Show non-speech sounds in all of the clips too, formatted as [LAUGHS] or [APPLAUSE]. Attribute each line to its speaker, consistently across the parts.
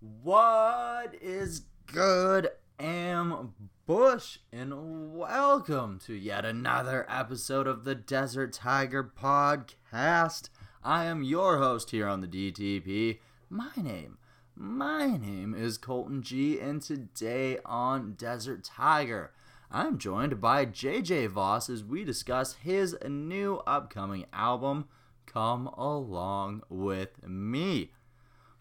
Speaker 1: What is good, Am Bush, and welcome to yet another episode of the Desert Tiger Podcast. I am your host here on the DTP. My name, my name is Colton G, and today on Desert Tiger, I'm joined by JJ Voss as we discuss his new upcoming album, Come Along With Me.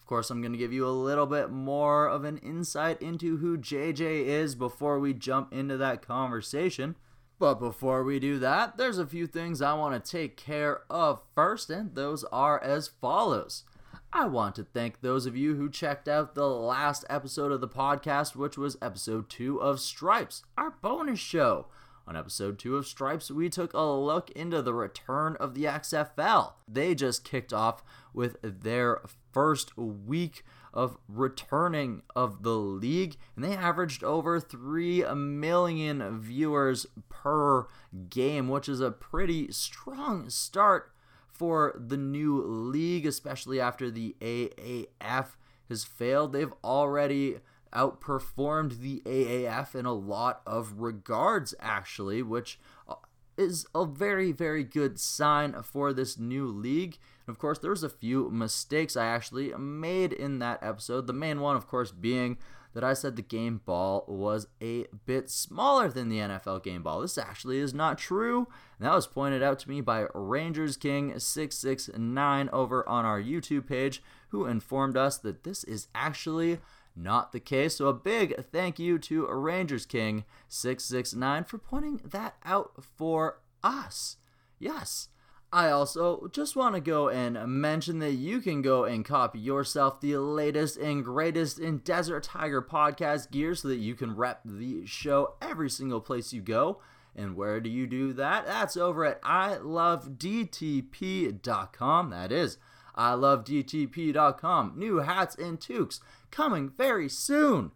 Speaker 1: Course, I'm going to give you a little bit more of an insight into who JJ is before we jump into that conversation. But before we do that, there's a few things I want to take care of first, and those are as follows. I want to thank those of you who checked out the last episode of the podcast, which was episode 2 of Stripes, our bonus show. On episode 2 of Stripes, we took a look into the return of the XFL. They just kicked off with their first week of returning of the league, and they averaged over 3 million viewers per game, which is a pretty strong start for the new league, especially after the AAF has failed. They've already outperformed the AAF in a lot of regards, actually, which uh, is a very, very good sign for this new league. And of course, there was a few mistakes I actually made in that episode. The main one, of course, being that I said the game ball was a bit smaller than the NFL game ball. This actually is not true. And that was pointed out to me by Rangers King 669 over on our YouTube page, who informed us that this is actually not the case. So a big thank you to Rangers King 669 for pointing that out for us. Yes. I also just want to go and mention that you can go and copy yourself the latest and greatest in Desert Tiger podcast gear so that you can rep the show every single place you go. And where do you do that? That's over at ilovedtp.com. That is ilovedtp.com. New hats and toques coming very soon.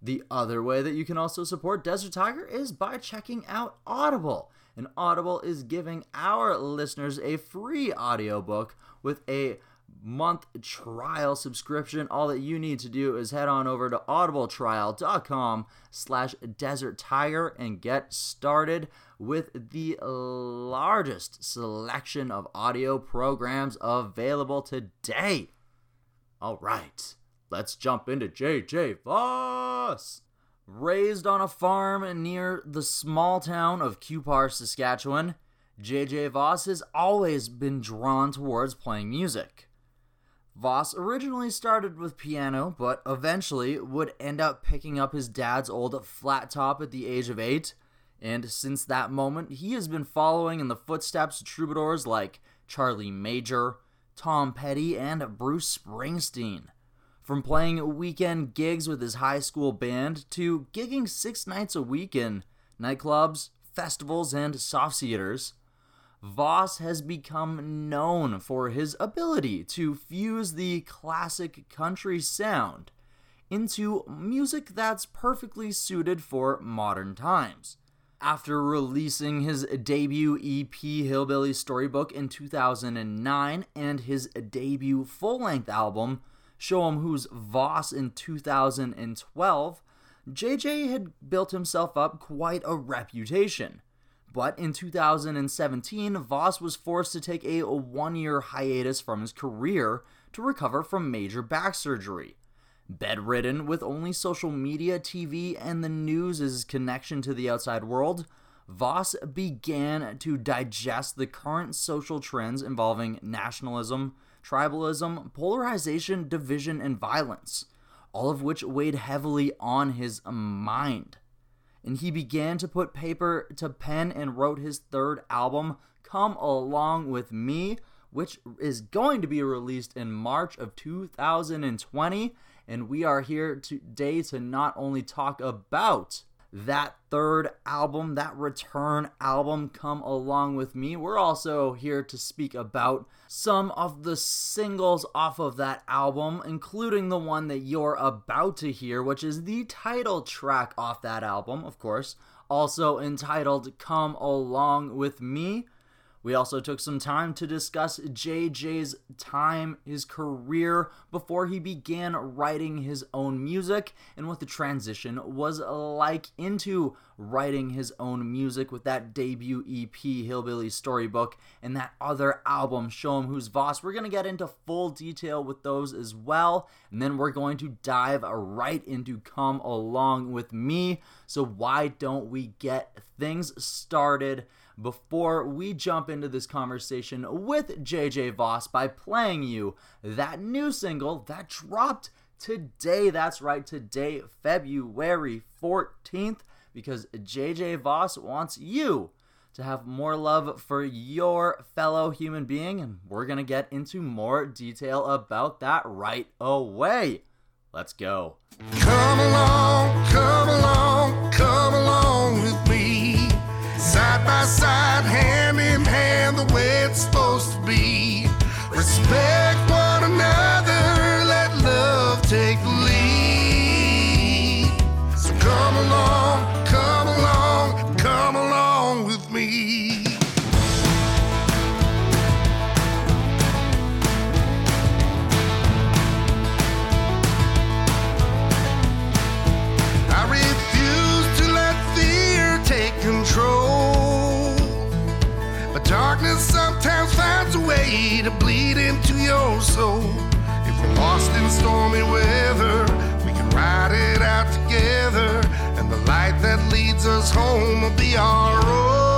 Speaker 1: The other way that you can also support Desert Tiger is by checking out Audible and Audible is giving our listeners a free audiobook with a month trial subscription. All that you need to do is head on over to audibletrial.com slash desert tiger and get started with the largest selection of audio programs available today. All right let's jump into jj voss. Raised on a farm near the small town of Cupar, Saskatchewan, JJ Voss has always been drawn towards playing music. Voss originally started with piano, but eventually would end up picking up his dad's old flat top at the age of eight, and since that moment, he has been following in the footsteps of troubadours like Charlie Major, Tom Petty, and Bruce Springsteen. From playing weekend gigs with his high school band to gigging six nights a week in nightclubs, festivals, and soft theaters, Voss has become known for his ability to fuse the classic country sound into music that's perfectly suited for modern times. After releasing his debut EP Hillbilly Storybook in 2009 and his debut full length album Show 'em Who's Voss in 2012, JJ had built himself up quite a reputation. But in 2017, Voss was forced to take a one year hiatus from his career to recover from major back surgery. Bedridden with only social media, TV, and the news as his connection to the outside world, Voss began to digest the current social trends involving nationalism, tribalism, polarization, division, and violence, all of which weighed heavily on his mind. And he began to put paper to pen and wrote his third album, Come Along With Me, which is going to be released in March of 2020. And we are here today to not only talk about that third album, that return album, Come Along With Me. We're also here to speak about some of the singles off of that album, including the one that you're about to hear, which is the title track off that album, of course, also entitled Come Along With Me.
Speaker 2: We also took some time to discuss JJ's time, his career before he began writing his own music, and what the transition was like into writing his own music with that debut EP, Hillbilly Storybook, and that other album, Show 'em Who's Voss. We're going to get into full detail with those as well, and then we're going to dive right into Come Along with Me. So, why don't we get things started? Before we jump into this conversation with JJ Voss by playing you that new single that dropped today. That's right, today, February 14th, because JJ Voss wants you to have more love for your fellow human being, and we're to get into more detail about that right away. Let's go. Come along, come along, come along side, hand in hand, the way it's supposed to be. Respect one another, let love take the your soul. If we're lost in stormy weather, we can ride it out together. And the light that leads us home will be our own.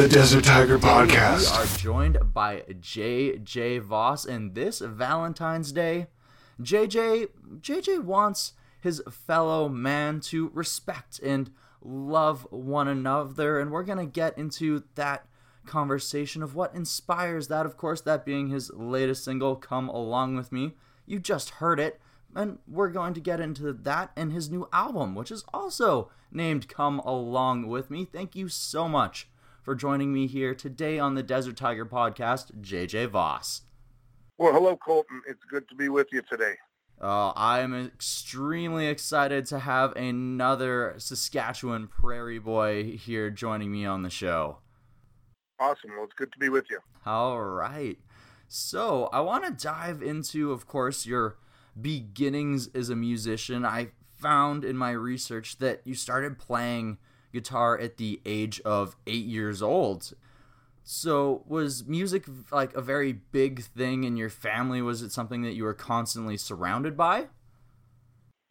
Speaker 2: The
Speaker 3: Desert Tiger Podcast.
Speaker 2: We are joined by JJ Voss, and this Valentine's Day, JJ JJ wants his fellow man to respect and love one another, and we're gonna get into that conversation of what inspires that. Of course, that being his latest single, "Come Along with Me." You just heard it, and we're going to get into that and his new album, which is also named "Come Along with Me." Thank you so much for joining me here today on the Desert Tiger Podcast, JJ Voss.
Speaker 4: Well, hello, Colton. It's good to be with you today.
Speaker 2: Uh, I'm extremely excited to have another Saskatchewan Prairie Boy here joining me on the show.
Speaker 4: Awesome. Well, it's good to be with you.
Speaker 2: All right. So, I want to dive into, of course, your beginnings as a musician. I
Speaker 1: found in my research that you started playing guitar at the age of eight years old. So, was music like a very big thing in your family? Was it something that you were constantly surrounded by?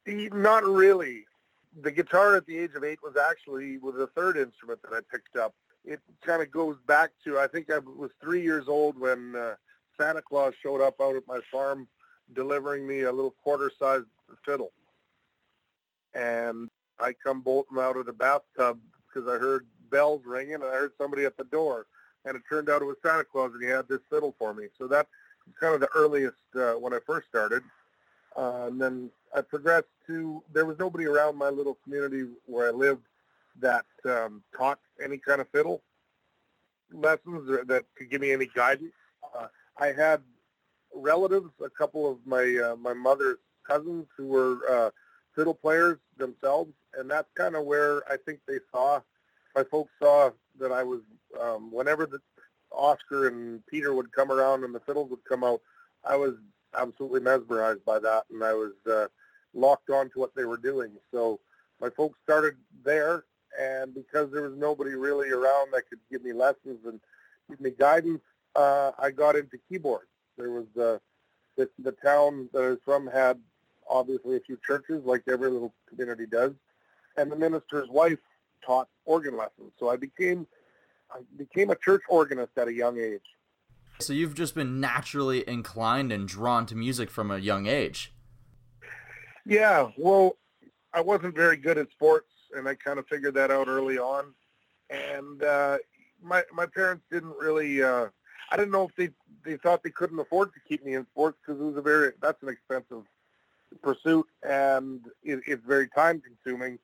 Speaker 4: Not really. The guitar at the age of eight was actually was the third instrument that I picked up. It kind of goes back to I think I was three years old when uh, Santa Claus showed up out at my farm delivering me a little quarter-sized fiddle. And I come bolting out of the bathtub because I heard bells ringing and I heard somebody at the door. And it turned out it was Santa Claus and he had this fiddle for me. So that's kind of the earliest uh, when I first started. Uh, and then I progressed to, there was nobody around my little community where I lived that um, taught any kind of fiddle lessons or that could give me any guidance. Uh, I had relatives, a couple of my uh, my mother's cousins who were uh, fiddle players themselves, and that's kind of where I think they saw my folks saw that I was um, whenever the Oscar and Peter would come around and the fiddles would come out, I was absolutely mesmerized by that, and I was uh, locked on to what they were doing. So my folks started there, and because there was nobody really around that could give me lessons and give me guidance, uh, I got into keyboards. There was uh, the, the town that I was from had obviously a few churches, like every little community does, and the minister's wife taught organ lessons. So I became I became a church organist at a young age.
Speaker 1: So you've just been naturally inclined and drawn to music from a young age.
Speaker 4: Yeah, well, I wasn't very good at sports, and I kind of figured that out early on. And uh, my my parents didn't really. Uh, I didn't know if they they thought they couldn't afford to keep me in sports because it was a very that's an expensive pursuit and it, it's very time consuming.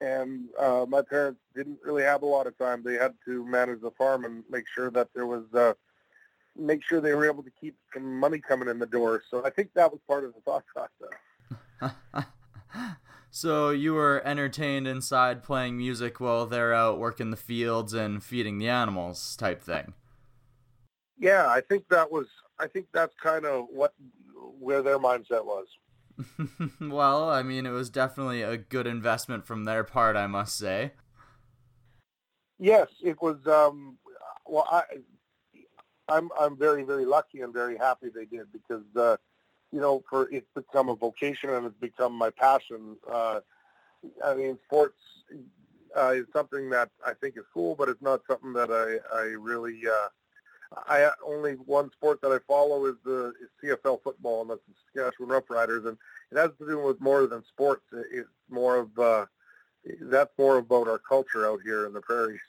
Speaker 4: And uh, my parents didn't really have a lot of time. They had to manage the farm and make sure that there was uh, make sure they were able to keep some money coming in the door. So I think that was part of the thought process. [LAUGHS]
Speaker 1: so you were entertained inside playing music while they're out working the fields and feeding the animals type thing.
Speaker 4: Yeah, I think that was I think that's kind of what where their mindset was. [LAUGHS]
Speaker 1: well, I mean, it was definitely a good investment from their part, I must say.
Speaker 4: Yes, it was. Um, well, I, I'm I'm very very lucky and very happy they did because uh, you know for it's become a vocation and it's become my passion. Uh, I mean, sports uh, is something that I think is cool, but it's not something that I I really. Uh, I only one sport that I follow is the is CFL football, and that's the Saskatchewan Roughriders, and it has to do with more than sports. It's more of uh, that's more about our culture out here in the prairies.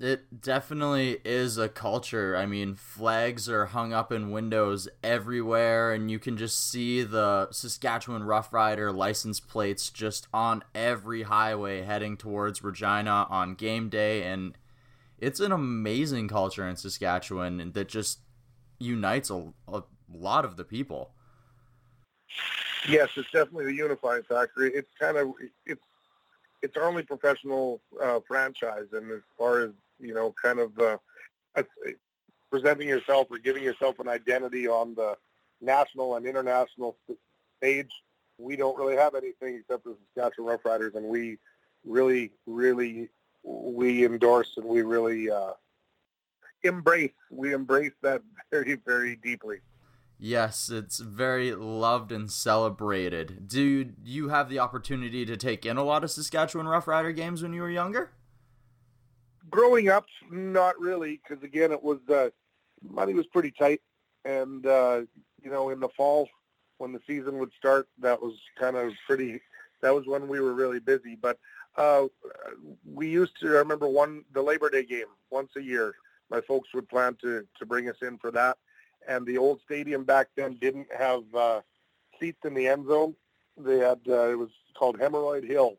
Speaker 1: It definitely is a culture. I mean, flags are hung up in windows everywhere, and you can just see the Saskatchewan Roughrider license plates just on every highway heading towards Regina on game day. And it's an amazing culture in Saskatchewan that just unites a, a lot of the people.
Speaker 4: Yes, it's definitely the unifying factor. It's kind of it's it's our only professional uh, franchise, and as far as you know, kind of uh, presenting yourself or giving yourself an identity on the national and international stage, we don't really have anything except the Saskatchewan Roughriders, and we really, really we endorse and we really uh, embrace. We embrace that [LAUGHS] very, very deeply.
Speaker 1: Yes, it's very loved and celebrated. Do you have the opportunity to take in a lot of Saskatchewan Roughrider games when you were younger?
Speaker 4: Growing up, not really, because again, it was uh, money was pretty tight, and uh, you know, in the fall when the season would start, that was kind of pretty. That was when we were really busy, but uh, we used to. I remember one the Labor Day game once a year. My folks would plan to to bring us in for that, and the old stadium back then didn't have uh, seats in the end zone. They had uh, it was called Hemorrhoid Hill.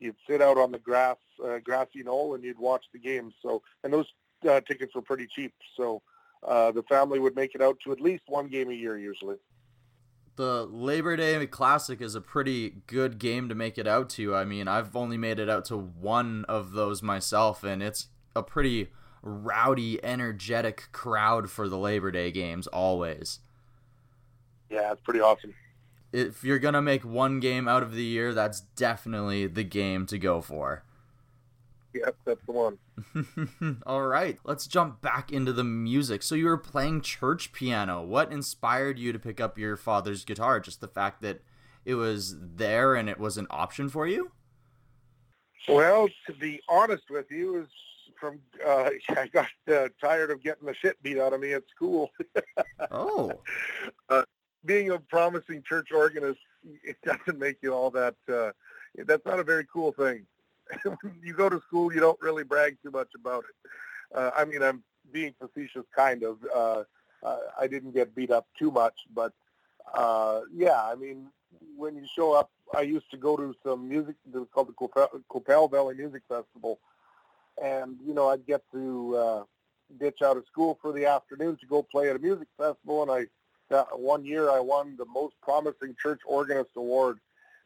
Speaker 4: You'd sit out on the grass, uh, grassy knoll, and you'd watch the games. So, and those uh, tickets were pretty cheap. So, uh, the family would make it out to at least one game a year usually
Speaker 1: the Labor Day Classic is a pretty good game to make it out to. I mean, I've only made it out to one of those myself, and it's a pretty rowdy, energetic crowd for the Labor Day games always.
Speaker 4: Yeah, it's pretty awesome.
Speaker 1: if you're gonna make one game out of the year, that's definitely the game to go for.
Speaker 4: Yep, that's the one. [LAUGHS]
Speaker 1: All right, let's jump back into the music. So you were playing church piano. What inspired you to pick up your father's guitar? Just the fact that it was there and it was an option for you?
Speaker 4: Well, to be honest with you, is from uh, [LAUGHS] I got uh, tired of getting the shit beat out of me at school. [LAUGHS]
Speaker 1: oh.
Speaker 4: Uh, being a promising church organist, it doesn't make you all that. Uh, that's not a very cool thing. [LAUGHS] you go to school, you don't really brag too much about it. Uh, I mean, I'm being facetious, kind of. Uh, I didn't get beat up too much, but uh, yeah, I mean, when you show up, I used to go to some music that was called the Qu'Appelle Valley Music Festival, and you know, I'd get to uh, ditch out of school for the afternoon to go play at a music festival, and I that one year I won the most promising church organist award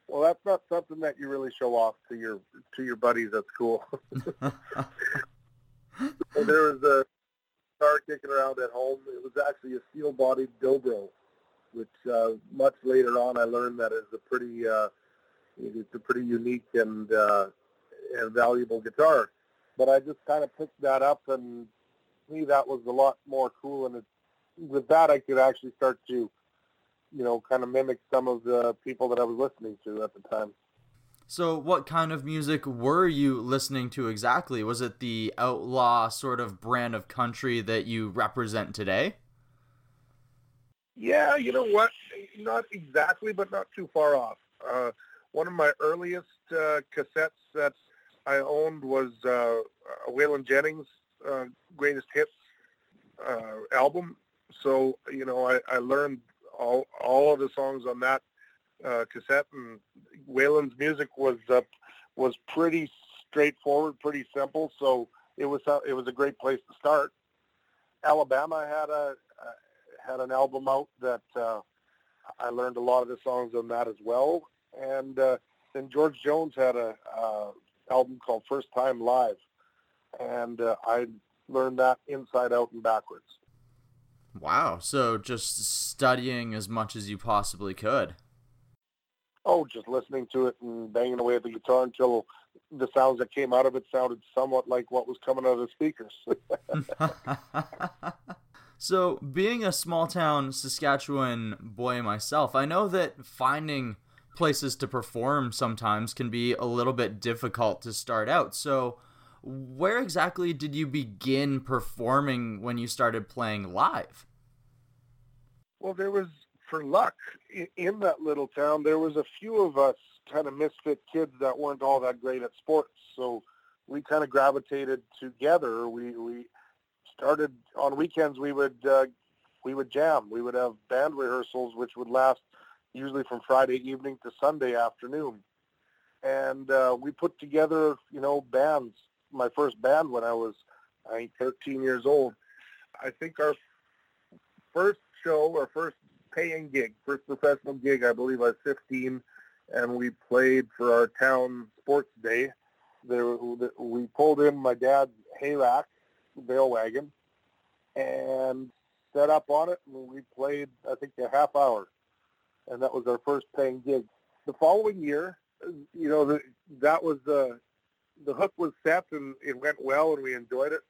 Speaker 4: well, that's not something that you really show off to your to your buddies at school. [LAUGHS] so there was a car kicking around at home. It was actually a steel-bodied dobro, which uh, much later on I learned that is a pretty uh, it's a pretty unique and uh, and valuable guitar. But I just kind of picked that up, and to me that was a lot more cool. And it, with that, I could actually start to you know, kind of mimic some of the people that I was listening to at the time.
Speaker 1: So, what kind of music were you listening to exactly? Was it the outlaw sort of brand of country that you represent today?
Speaker 4: Yeah, you know what? Not exactly, but not too far off. Uh, one of my earliest uh, cassettes that I owned was uh, Waylon Jennings' uh, greatest hits uh, album. So, you know, I, I learned all all of the songs on that uh, cassette, and Waylon's music was uh, was pretty straightforward, pretty simple. So it was uh, it was a great place to start. Alabama had a uh, had an album out that uh, I learned a lot of the songs on that as well, and uh, then George Jones had a uh, album called First Time Live, and uh, I learned that inside out and backwards.
Speaker 1: Wow. So just studying as much as you possibly could.
Speaker 4: Oh, just listening to it and banging away at the guitar until the sounds that came out of it sounded somewhat like what was coming out of the speakers. [LAUGHS]
Speaker 1: so, being a small town Saskatchewan boy myself, I know that finding places to perform sometimes can be a little bit difficult to start out. So, where exactly did you begin performing when you started playing live?
Speaker 4: Well, there was, for luck, in that little town, there was a few of us kind of misfit kids that weren't all that great at sports. So we kind of gravitated together. We we started on weekends. We would uh, we would jam. We would have band rehearsals, which would last usually from Friday evening to Sunday afternoon. And uh, we put together, you know, bands. My first band when I was, I think, 13 years old. I think our first show, our first paying gig, first professional gig, I believe I was 15, and we played for our town sports day. There, we pulled in my dad's hay rack, bale wagon, and set up on it, and we played, I think, a half hour, and that was our first paying gig. The following year, you know, that was the the hook was set, and it went well, and we enjoyed it.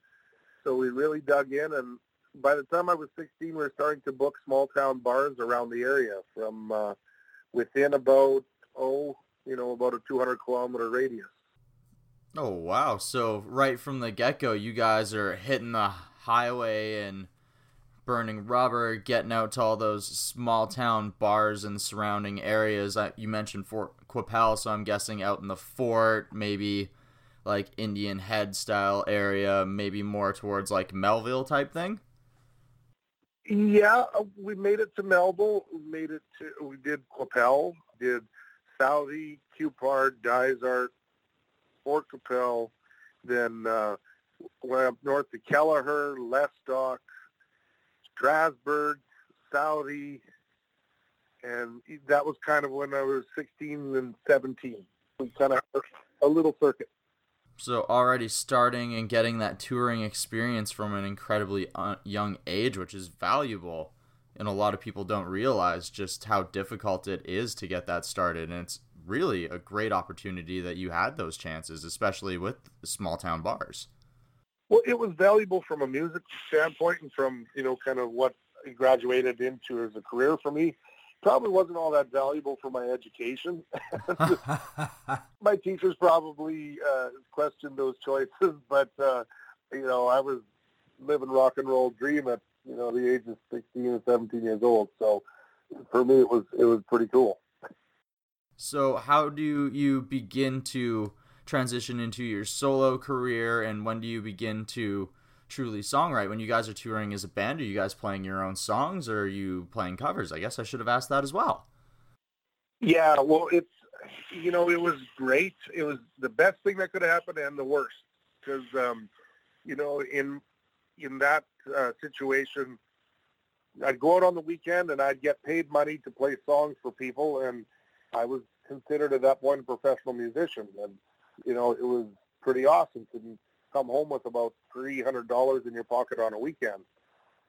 Speaker 4: So we really dug in, and by the time I was 16, we were starting to book small town bars around the area from uh, within about, oh, you know, about a 200 kilometer radius.
Speaker 1: Oh, wow. So right from the get-go, you guys are hitting the highway and burning rubber, getting out to all those small town bars and surrounding areas. You mentioned Fort Qu'Appelle, so I'm guessing out in the fort, maybe like Indian Head style area, maybe more towards like Melville type thing.
Speaker 4: Yeah, uh, we made it to Melville. We made it to. We did Qu'Appelle, did Southey, Cupar, Dysart, Fort Qu'Appelle, then uh, went up north to Kelliher, Lestock, Strasbourg, Southey, and that was kind of when I was 16 and 17. We kind of a little circuit.
Speaker 1: So already starting and getting that touring experience from an incredibly uh, young age, which is valuable and a lot of people don't realize just how difficult it is to get that started. And it's really a great opportunity that you had those chances, especially with small town bars.
Speaker 4: Well, it was valuable from a music standpoint and from, you know, kind of what graduated into as a career for me. Probably wasn't all that valuable for my education. [LAUGHS] my teachers probably uh, questioned those choices, [LAUGHS] but, uh, you know, I was living rock and roll dream at, you know, the age of 16 and 17 years old. So for me, it was, it was pretty cool.
Speaker 1: So how do you begin to transition into your solo career and when do you begin to truly songwrite when you guys are touring as a band? Are you guys playing your own songs or are you playing covers? I guess i should have asked that as well.
Speaker 4: Yeah well it's you know it was great. It was the best thing that could have happened and the worst. Because um you know in in that uh, situation i'd go out on the weekend and i'd get paid money to play songs for people and i was considered at that point a professional musician. And you know, it was pretty awesome to come home with about three hundred dollars in your pocket on a weekend.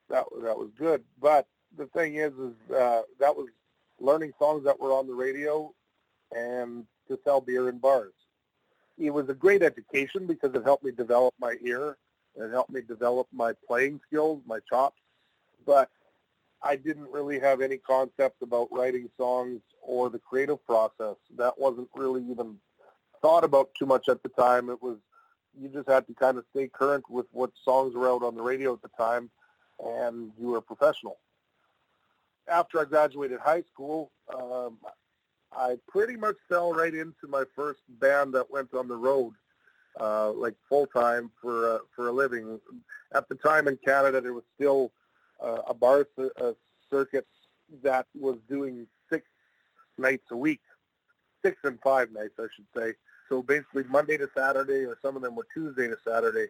Speaker 4: That that was good. But the thing is, is uh, that was learning songs that were on the radio and to sell beer in bars. It was a great education because it helped me develop my ear. It helped me develop my playing skills, my chops. But I didn't really have any concept about writing songs or the creative process. That wasn't really even thought about too much at the time. It was you just had to kind of stay current with what songs were out on the radio at the time, and you were a professional. After I graduated high school, um, I pretty much fell right into my first band that went on the road, uh, like full time for uh, for a living. At the time in Canada, there was still uh, a bar circuit that was doing six nights a week, six and five nights, I should say. So basically Monday to Saturday, or some of them were Tuesday to Saturday.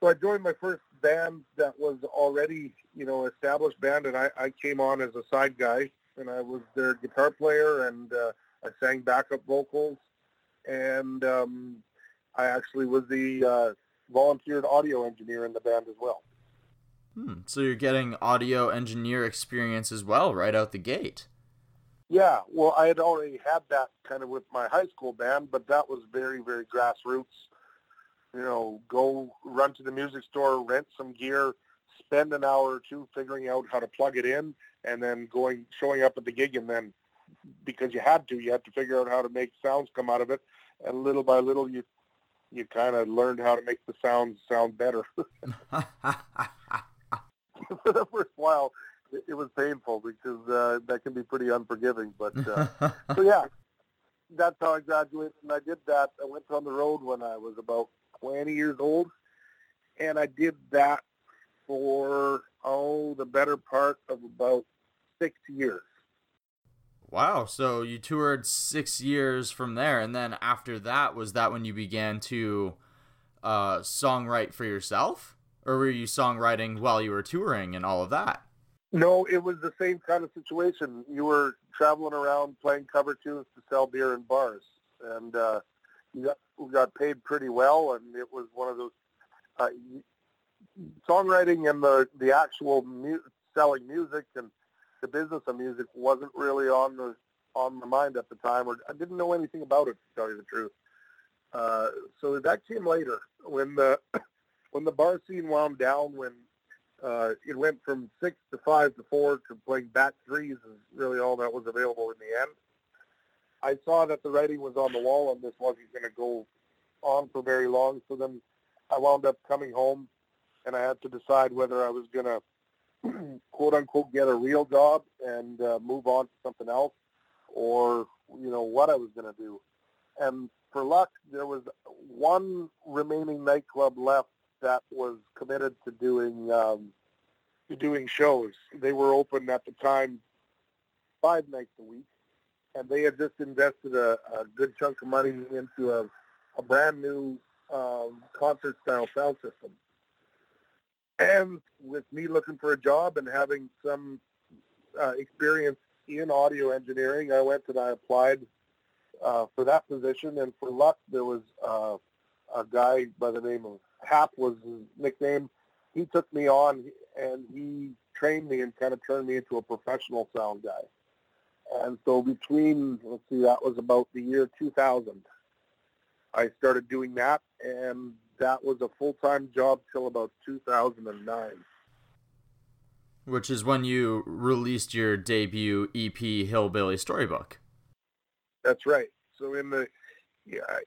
Speaker 4: So I joined my first band that was already, you know, established band, and I, I came on as a side guy, and I was their guitar player, and uh, I sang backup vocals, and um, I actually was the uh, volunteered audio engineer in the band as well.
Speaker 1: Hmm. So you're getting audio engineer experience as well right out the gate.
Speaker 4: Yeah, well, I had already had that kind of with my high school band, but that was very, very grassroots. You know, go run to the music store, rent some gear, spend an hour or two figuring out how to plug it in, and then going, showing up at the gig, and then because you had to, you had to figure out how to make sounds come out of it, and little by little, you you kind of learned how to make the sounds sound better. [LAUGHS] [LAUGHS] For the first while, it was painful because uh, that can be pretty unforgiving. But uh, [LAUGHS] so yeah, that's how I graduated, and I did that. I went on the road when I was about 20 years old, and I did that for oh the better part of about six years.
Speaker 1: Wow! So you toured six years from there, and then after that, was that when you began to uh, songwrite for yourself, or were you songwriting while you were touring and all of that?
Speaker 4: No, it was the same kind of situation. You were traveling around playing cover tunes to sell beer in bars, and uh, you got got paid pretty well. And it was one of those uh, songwriting and the the actual mu- selling music and the business of music wasn't really on the on my mind at the time, or I didn't know anything about it to tell you the truth. Uh, so that came later when the [COUGHS] when the bar scene wound down, when uh, it went from six to five to four to playing back threes is really all that was available in the end. I saw that the writing was on the wall and this wasn't going to go on for very long. So then I wound up coming home and I had to decide whether I was going to [CLEARS THROAT] quote unquote get a real job and uh, move on to something else or, you know, what I was going to do. And for luck, there was one remaining nightclub left that was committed to doing um, to doing shows. They were open at the time five nights a week, and they had just invested a, a good chunk of money into a, a brand new um, concert style sound system. And with me looking for a job and having some uh, experience in audio engineering, I went and I applied uh, for that position. And for luck, there was uh, a guy by the name of Hap was his nickname. He took me on and he trained me and kind of turned me into a professional sound guy. And so between, let's see, that was about the year 2000. I started doing that, and that was a full-time job till about 2009.
Speaker 1: Which is when you released your debut EP, Hillbilly Storybook.
Speaker 4: That's right. So in the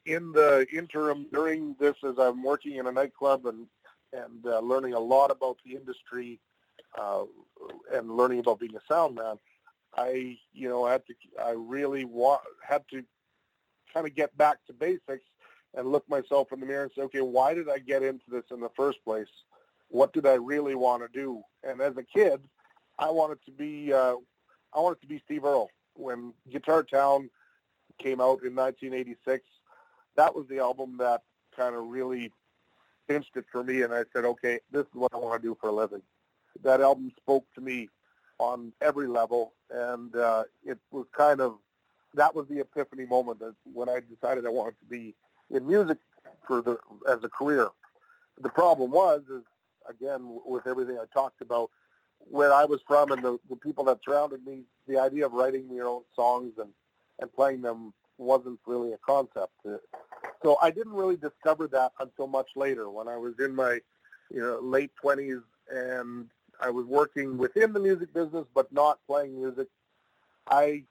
Speaker 4: in the interim during this, as I'm working in a nightclub and and uh, learning a lot about the industry uh, and learning about being a sound man, I you know had to I really wa- had to kind of get back to basics and look myself in the mirror and say, okay, why did I get into this in the first place? What did I really want to do? And as a kid, I wanted to be uh, I wanted to be Steve Earle. When Guitar Town came out in 1986, that was the album that kind of really cinched it for me. And I said, okay, this is what I want to do for a living. That album spoke to me on every level, and uh, it was kind of that was the epiphany moment that when I decided I wanted to be in music for the as a career. The problem was, is again with everything I talked about, where I was from and the, the people that surrounded me, the idea of writing your own songs and and playing them wasn't really a concept. Uh, so I didn't really discover that until much later when I was in my you know late twenties and I was working within the music business but not playing music. I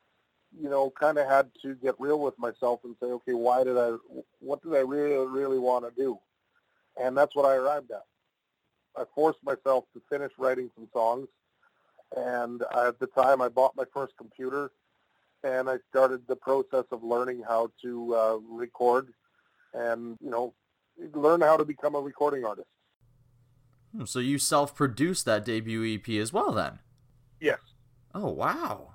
Speaker 4: you know, kind of had to get real with myself and say, okay, why did I, what did I really, really want to do? And that's what I arrived at. I forced myself to finish writing some songs. And at the time, I bought my first computer and I started the process of learning how to uh, record and, you know, learn how to become a recording artist.
Speaker 1: Hmm, so you self-produced that debut EP as well then?
Speaker 4: Yes.
Speaker 1: Oh, wow.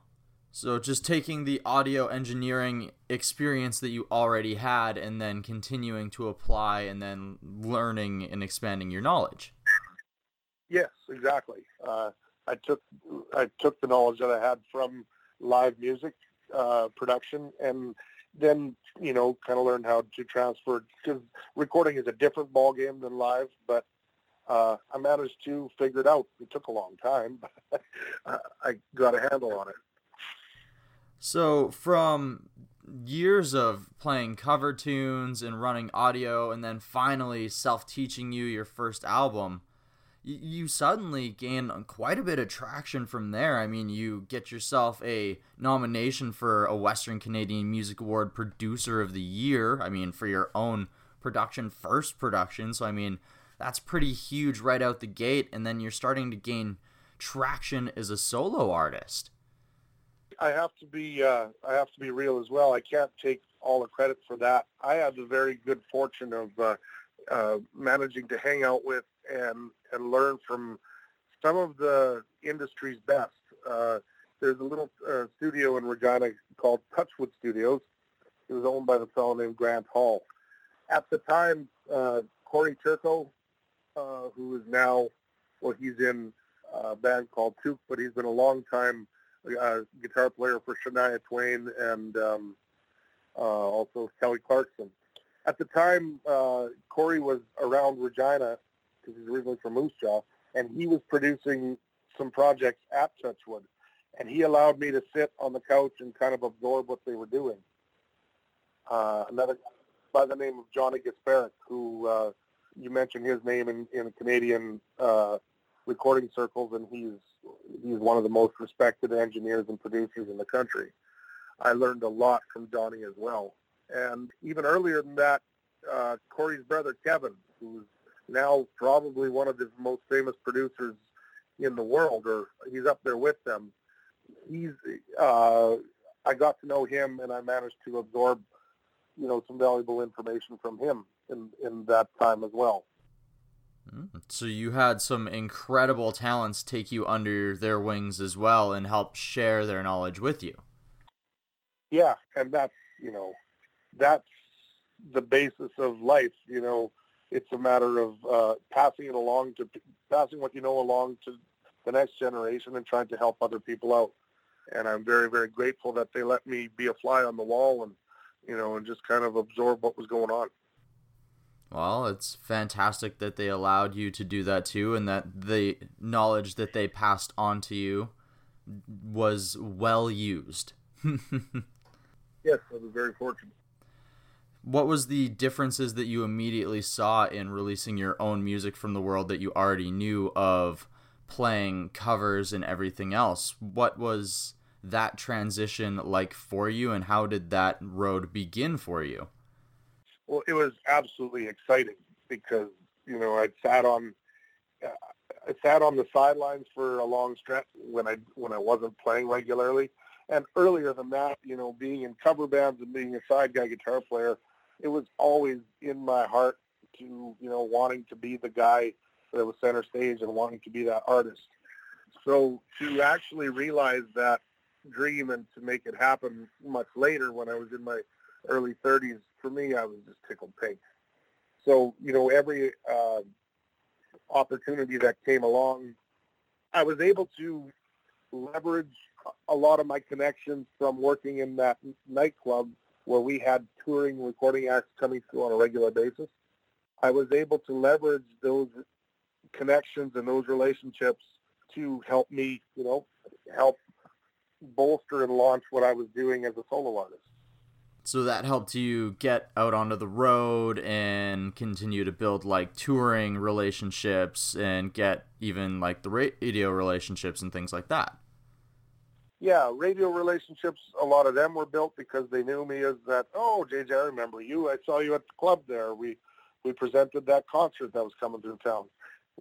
Speaker 1: So just taking the audio engineering experience that you already had and then continuing to apply and then learning and expanding your knowledge.
Speaker 4: Yes, exactly. Uh, I took I took the knowledge that I had from live music uh, production and then you know kind of learned how to transfer because recording is a different ball game than live, but uh, I managed to figure it out. It took a long time, [LAUGHS] but I got a handle on it.
Speaker 1: So from years of playing cover tunes and running audio and then finally self-teaching you your first album you suddenly gain quite a bit of traction from there. I mean, you get yourself a nomination for a Western Canadian Music Award Producer of the Year. I mean, for your own production, first production. So, I mean, that's pretty huge right out the gate. And then you're starting to gain traction as a solo artist.
Speaker 4: I have to be uh, I have to be real as well. I can't take all the credit for that. I had the very good fortune of uh, uh, managing to hang out with and and learn from some of the industry's best. Uh, there's a little uh, studio in Regina called Touchwood Studios. It was owned by the fellow named Grant Hall. At the time, uh, Corey Churko, uh, who is now, well, he's in a band called Toque, but he's been a long time uh, guitar player for Shania Twain and um, uh, also Kelly Clarkson. At the time, uh, Corey was around Regina because he's originally from Moose Jaw, and he was producing some projects at Touchwood. And he allowed me to sit on the couch and kind of absorb what they were doing. Uh, another by the name of Johnny Gasparic, who uh, you mentioned his name in, in Canadian uh, recording circles, and he's he's one of the most respected engineers and producers in the country. I learned a lot from Johnny as well. And even earlier than that, uh, Corey's brother Kevin, who's now probably one of the most famous producers in the world, or he's up there with them. He's uh, I got to know him, and I managed to absorb, you know, some valuable information from him in in that time as well.
Speaker 1: Mm, so you had some incredible talents take you under their wings as well and help share their knowledge with you.
Speaker 4: Yeah, and that's you know, that's the basis of life. You know, it's a matter of uh, passing it along to passing what you know along to the next generation and trying to help other people out. And I'm very, very grateful that they let me be a fly on the wall and you know, and just kind of absorb what was going on.
Speaker 1: Well, it's fantastic that they allowed you to do that too, and that the knowledge that they passed on to you was well used. [LAUGHS]
Speaker 4: yes, I was very fortunate.
Speaker 1: What was the differences that you immediately saw in releasing your own music from the world that you already knew of playing covers and everything else? What was that transition like for you, and how did that road begin for you?
Speaker 4: Well, it was absolutely exciting because you know I sat on uh, I sat on the sidelines for a long stretch when I when I wasn't playing regularly, and earlier than that, you know, being in cover bands and being a side guy guitar player, it was always in my heart to you know wanting to be the guy that was center stage and wanting to be that artist. So to actually realize that dream and to make it happen much later when I was in my early 30s, for me, I was just tickled pink. So, you know, every uh, opportunity that came along, I was able to leverage a lot of my connections from working in that nightclub where we had touring recording acts coming through on a regular basis. I was able to leverage those connections and those relationships to help me, you know, help bolster and launch what I was doing as a solo artist.
Speaker 1: So that helped you get out onto the road and continue to build like touring relationships and get even like the radio relationships and things like that.
Speaker 4: Yeah, radio relationships, a lot of them were built because they knew me as that, oh, JJ, I remember you. I saw you at the club there. We we presented that concert that was coming through town.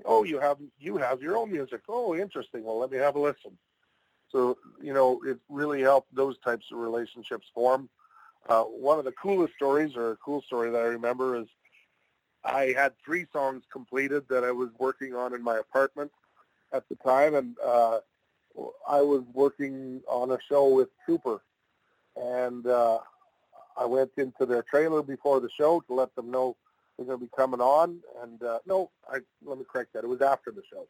Speaker 4: Oh, you have you have your own music. Oh, interesting. Well, let me have a listen. So, you know, it really helped those types of relationships form. Uh, one of the coolest stories, or a cool story that I remember, is I had three songs completed that I was working on in my apartment at the time, and uh, I was working on a show with Trooper, and uh, I went into their trailer before the show to let them know they're going to be coming on. And uh, no, I, let me correct that. It was after the show.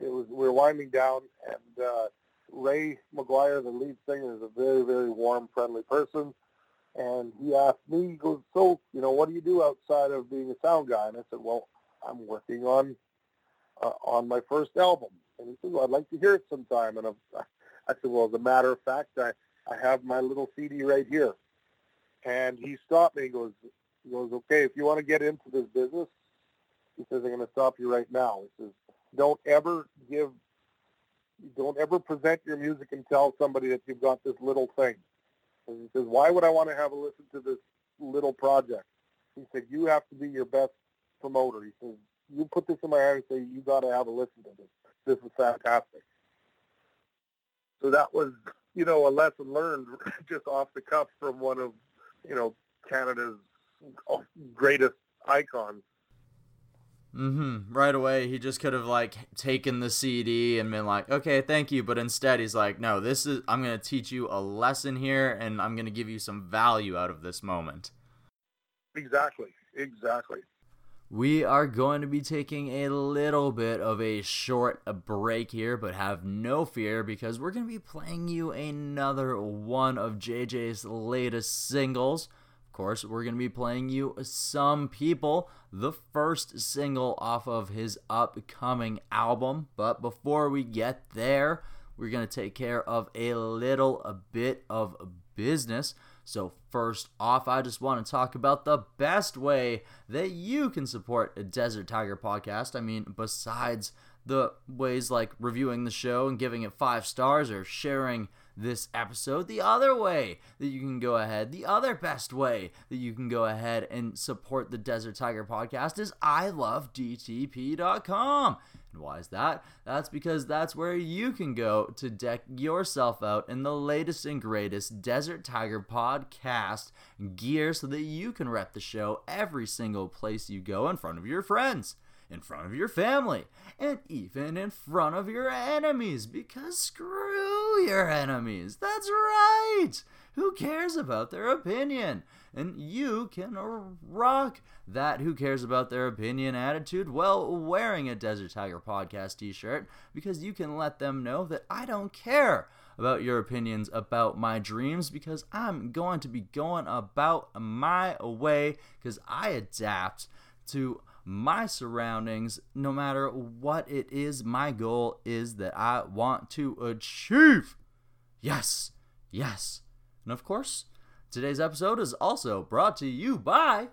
Speaker 4: It was we were winding down, and uh, Ray McGuire, the lead singer, is a very, very warm, friendly person. And he asked me, he goes, so, you know, what do you do outside of being a sound guy? And I said, well, I'm working on uh, on my first album. And he said, well, I'd like to hear it sometime. And I, I said, well, as a matter of fact, I, I have my little CD right here. And he stopped me and goes, he goes, okay, if you want to get into this business, he says, I'm going to stop you right now. He says, don't ever give don't ever present your music and tell somebody that you've got this little thing. And he says, why would I want to have a listen to this little project? He said, you have to be your best promoter. He says, you put this in my hand and say, you got to have a listen to this. This is fantastic. So that was, you know, a lesson learned [LAUGHS] just off the cuff from one of, you know, Canada's greatest icons.
Speaker 1: Mm-hmm. Right away, he just could have like taken the CD and been like, "Okay, thank you," but instead he's like, "No, this is I'm going to teach you a lesson here, and I'm going to give you some value out of this moment."
Speaker 4: Exactly. Exactly.
Speaker 1: We are going to be taking a little bit of a short break here, but have no fear because we're going to be playing you another one of JJ's latest singles Of course, we're going to be playing you Some People, the first single off of his upcoming album. But before we get there, we're going to take care of a little a bit of business. So, first off, I just want to talk about the best way that you can support a Desert Tiger podcast. I mean, besides the ways like reviewing the show and giving it five stars or sharing this episode the other way that you can go ahead, the other best way that you can go ahead and support the Desert Tiger podcast is I love DTP.com. And why is that? That's because that's where you can go to deck yourself out in the latest and greatest Desert Tiger podcast gear so that you can rep the show every single place you go in front of your friends in front of your family, and even in front of your enemies, because screw your enemies. That's right! Who cares about their opinion? And you can rock that who cares about their opinion attitude while wearing a Desert Tiger podcast t shirt because you can let them know that I don't care about your opinions about my dreams because I'm going to be going about my way because I adapt to my surroundings, no matter what it is my goal is that I want to achieve. Yes, yes. And of course, today's episode is also brought to you by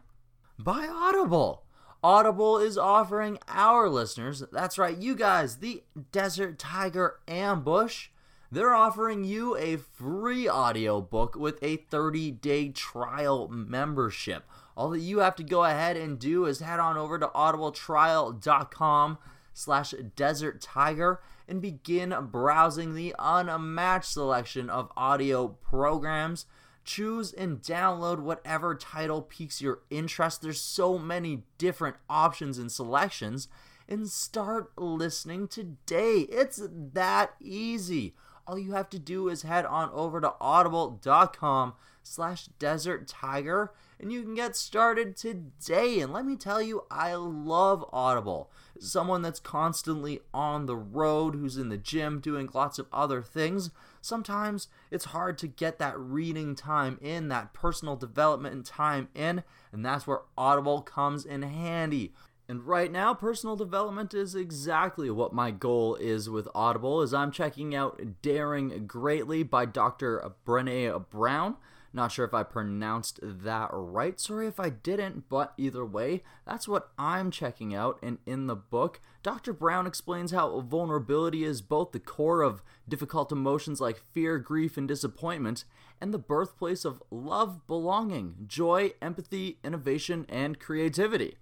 Speaker 1: by Audible. Audible is offering our listeners, that's right, you guys, the Desert Tiger Ambush. They're offering you a free audiobook with a 30-day trial membership. All that you have to go ahead and do is head on over to audibletrial.com slash desert tiger and begin browsing the unmatched selection of audio programs choose and download whatever title piques your interest. There's so many different options and selections. And start listening today. It's that easy. All you have to do is head on over to audible.com slash desert tiger and you can get started today. And let me tell you, I love Audible. Someone that's constantly on the road, who's in the gym doing lots of other things. Sometimes it's hard to get that reading time in, that personal development time in, and that's where Audible comes in handy. And right now, personal development is exactly what my goal is with Audible as I'm checking out Daring Greatly by Dr. Brené Brown. Not sure if I pronounced that right. Sorry if I didn't, but either way, that's what I'm checking out. And in the book, Dr. Brown explains how vulnerability is both the core of difficult emotions like fear, grief, and disappointment, and the birthplace of love, belonging, joy, empathy, innovation, and creativity.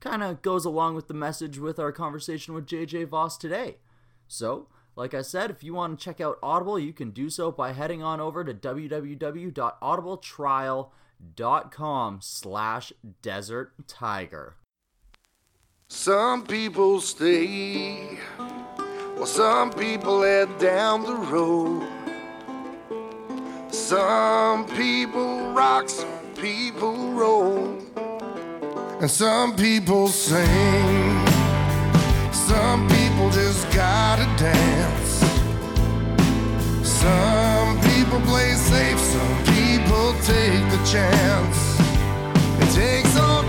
Speaker 1: Kind of goes along with the message with our conversation with JJ Voss today. So, like I said, if you want to check out Audible, you can do so by heading on over to www.audibletrial.com slash desert tiger.
Speaker 2: Some people stay, while some people head down the road. Some people rock, some people roll, and some people sing. Some people just gotta dance. Some people play safe, some people take the chance. It takes all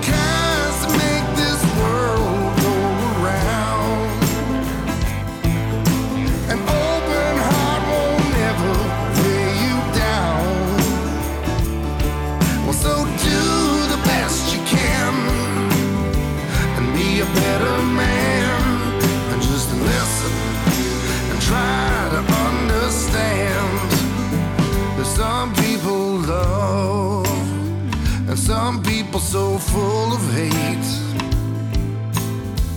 Speaker 2: so full of hate.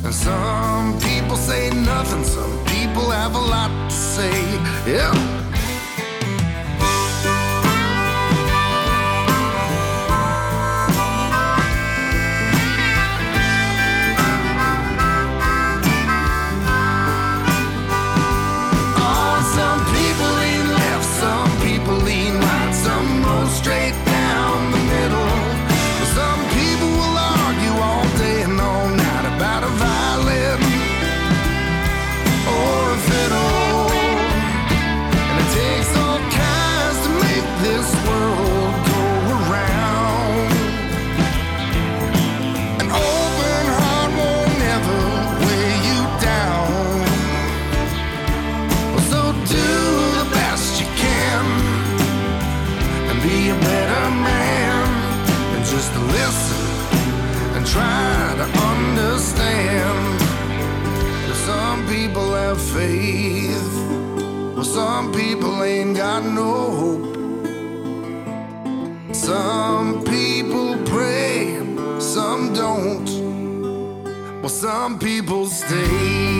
Speaker 2: And some people say nothing, some people have a lot to say. Yeah. Some people stay.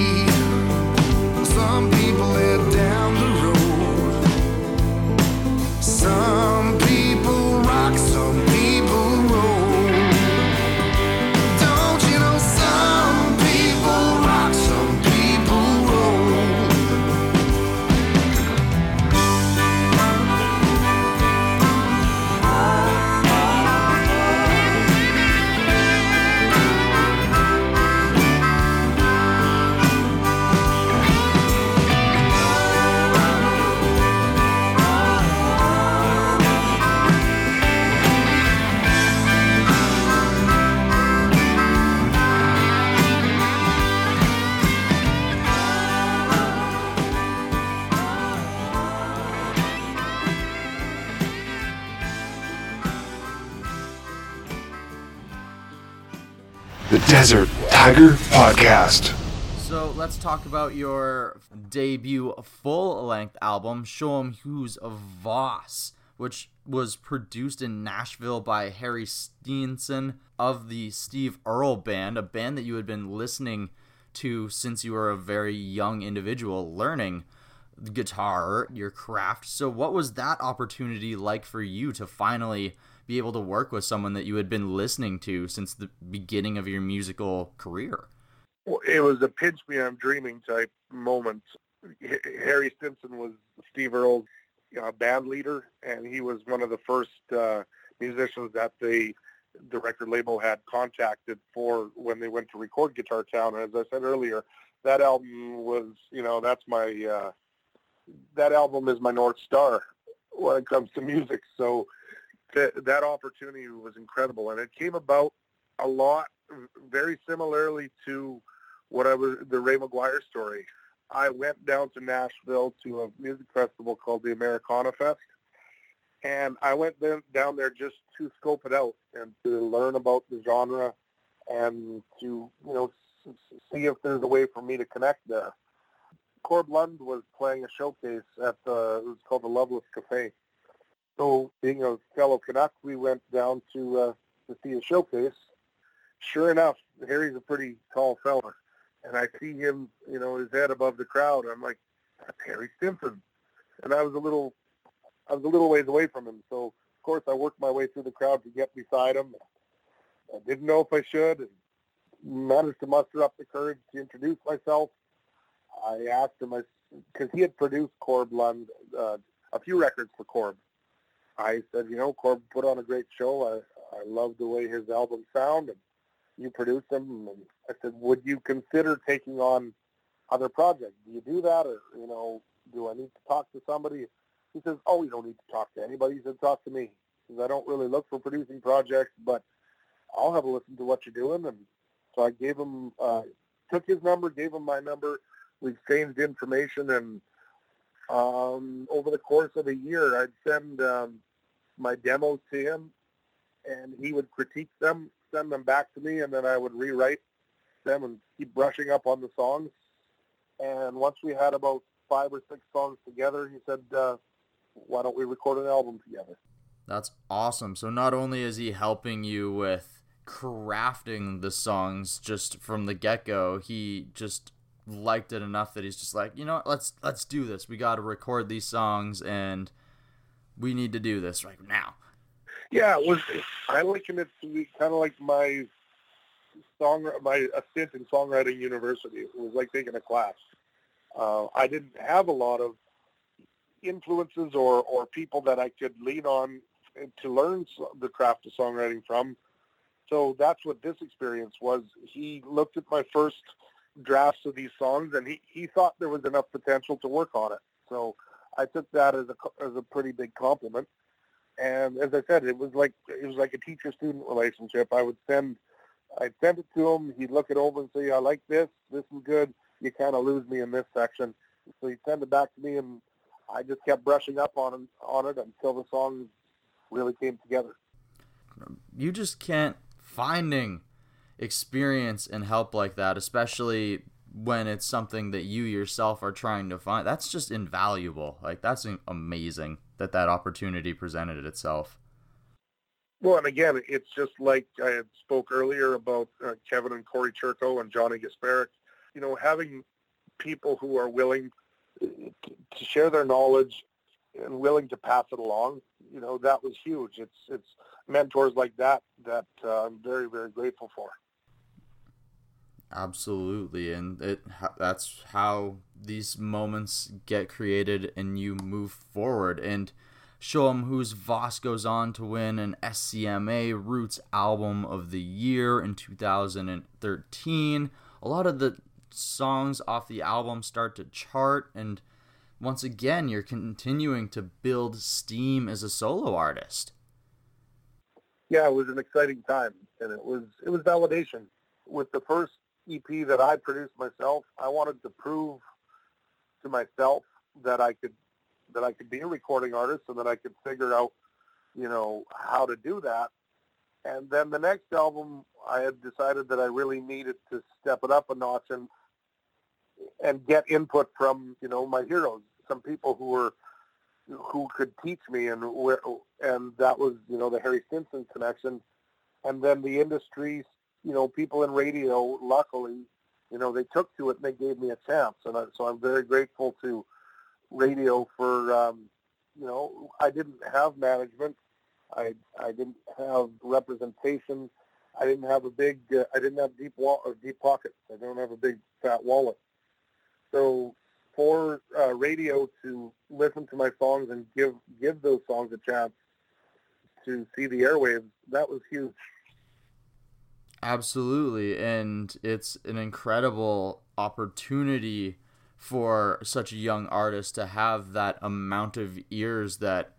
Speaker 2: The Desert Tiger Podcast.
Speaker 1: So let's talk about your debut full length album, Show 'em Who's a Voss, which was produced in Nashville by Harry Stinson of the Steve Earle Band, a band that you had been listening to since you were a very young individual learning guitar, your craft. So, what was that opportunity like for you to finally be able to work with someone that you had been listening to since the beginning of your musical career?
Speaker 4: Well, it was a pinch me I'm dreaming type moment. Harry Stinson was Steve Earle's uh, band leader, and he was one of the first uh, musicians that they the record label had contacted for when they went to record Guitar Town. And as I said earlier, that album was, you know, that's my uh, that album is my north star when it comes to music. So th- that opportunity was incredible, and it came about a lot very similarly to what I was the Ray McGuire story. I went down to Nashville to a music festival called the Americana Fest, and I went then down there just to scope it out and to learn about the genre and to you know see if there's a way for me to connect there. Corb Lund was playing a showcase at the it was called the Loveless Cafe. So being a fellow Canuck, we went down to uh, to see a showcase. Sure enough, Harry's a pretty tall fella, and I see him, you know, his head above the crowd. I'm like, that's Harry Stinson, and I was a little, I was a little ways away from him. So of course I worked my way through the crowd to get beside him. I didn't know if I should, and managed to muster up the courage to introduce myself I asked him, because he had produced Corb Lund, uh, a few records for Corb. I said, you know, Corb put on a great show. I, I love the way his albums sound, and you produced them. And I said, would you consider taking on other projects? Do you do that, or you know, do I need to talk to somebody? He says, oh, you don't need to talk to anybody. He said, talk to me. Because I don't really look for producing projects, but I'll have a listen to what you're doing. And so I gave him, uh, took his number, gave him my number, we exchanged information, and um, over the course of a year, I'd send um, my demos to him, and he would critique them, send them back to me, and then I would rewrite them and keep brushing up on the songs. And once we had about five or six songs together, he said, uh, "Why don't we record an album together?"
Speaker 1: That's awesome. So not only is he helping you with crafting the songs just from the get-go, he just liked it enough that he's just like, you know what, let's let's do this. We got to record these songs, and we need to do this right now.
Speaker 4: Yeah, it was. I liken it to kind of like my song, my stint in songwriting university. It was like taking a class. Uh, I didn't have a lot of influences or or people that I could lean on to learn the craft of songwriting from. So that's what this experience was. He looked at my first drafts of these songs, and he, he thought there was enough potential to work on it. So I took that as a as a pretty big compliment. And as I said, it was like it was like a teacher student relationship. I would send I'd send it to him. He'd look it over and say, "I like this. This is good. You kind of lose me in this section." So he'd send it back to me, and I just kept brushing up on on it until the song really came together.
Speaker 1: You just can't finding experience and help like that, especially when it's something that you yourself are trying to find. That's just invaluable. Like that's amazing that that opportunity presented itself.
Speaker 4: Well, and again, it's just like I had spoke earlier about uh, Kevin and Corey Churko and Johnny Gasparic. You know, having people who are willing to share their knowledge and willing to pass it along, you know, that was huge. It's it's mentors like that that uh, I'm very very grateful for.
Speaker 1: Absolutely, and it that's how these moments get created, and you move forward and show them who's Voss goes on to win an SCMA Roots Album of the Year in 2013. A lot of the songs off the album start to chart, and once again, you're continuing to build steam as a solo artist.
Speaker 4: Yeah, it was an exciting time, and it was it was validation. With the first EP that I produced myself, I wanted to prove to myself that I could that I could be a recording artist and that I could figure out, you know, how to do that. And then the next album, I had decided that I really needed to step it up a notch and and get input from you know my heroes, some people who were who could teach me, and where and that was you know the Harry Stinson connection, and then the industry, you know, people in radio, luckily, you know, they took to it and they gave me a chance, and I, so I'm very grateful to radio for um, you know I didn't have management, I I didn't have representation. I didn't have a big, uh, I didn't have deep wall or deep pockets. I don't have a big fat wallet. So for uh, radio to listen to my songs and give give those songs a chance to see the airwaves, that was huge.
Speaker 1: Absolutely, and it's an incredible opportunity for such a young artist to have that amount of ears that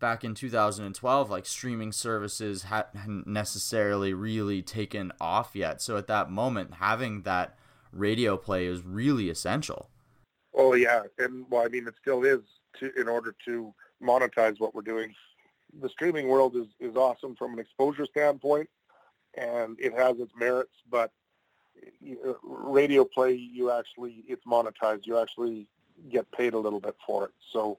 Speaker 1: back in 2012 like streaming services hadn't necessarily really taken off yet so at that moment having that radio play is really essential.
Speaker 4: Oh yeah, and well, I mean, it still is to in order to monetize what we're doing. The streaming world is is awesome from an exposure standpoint, and it has its merits. But radio play, you actually it's monetized. You actually get paid a little bit for it. So,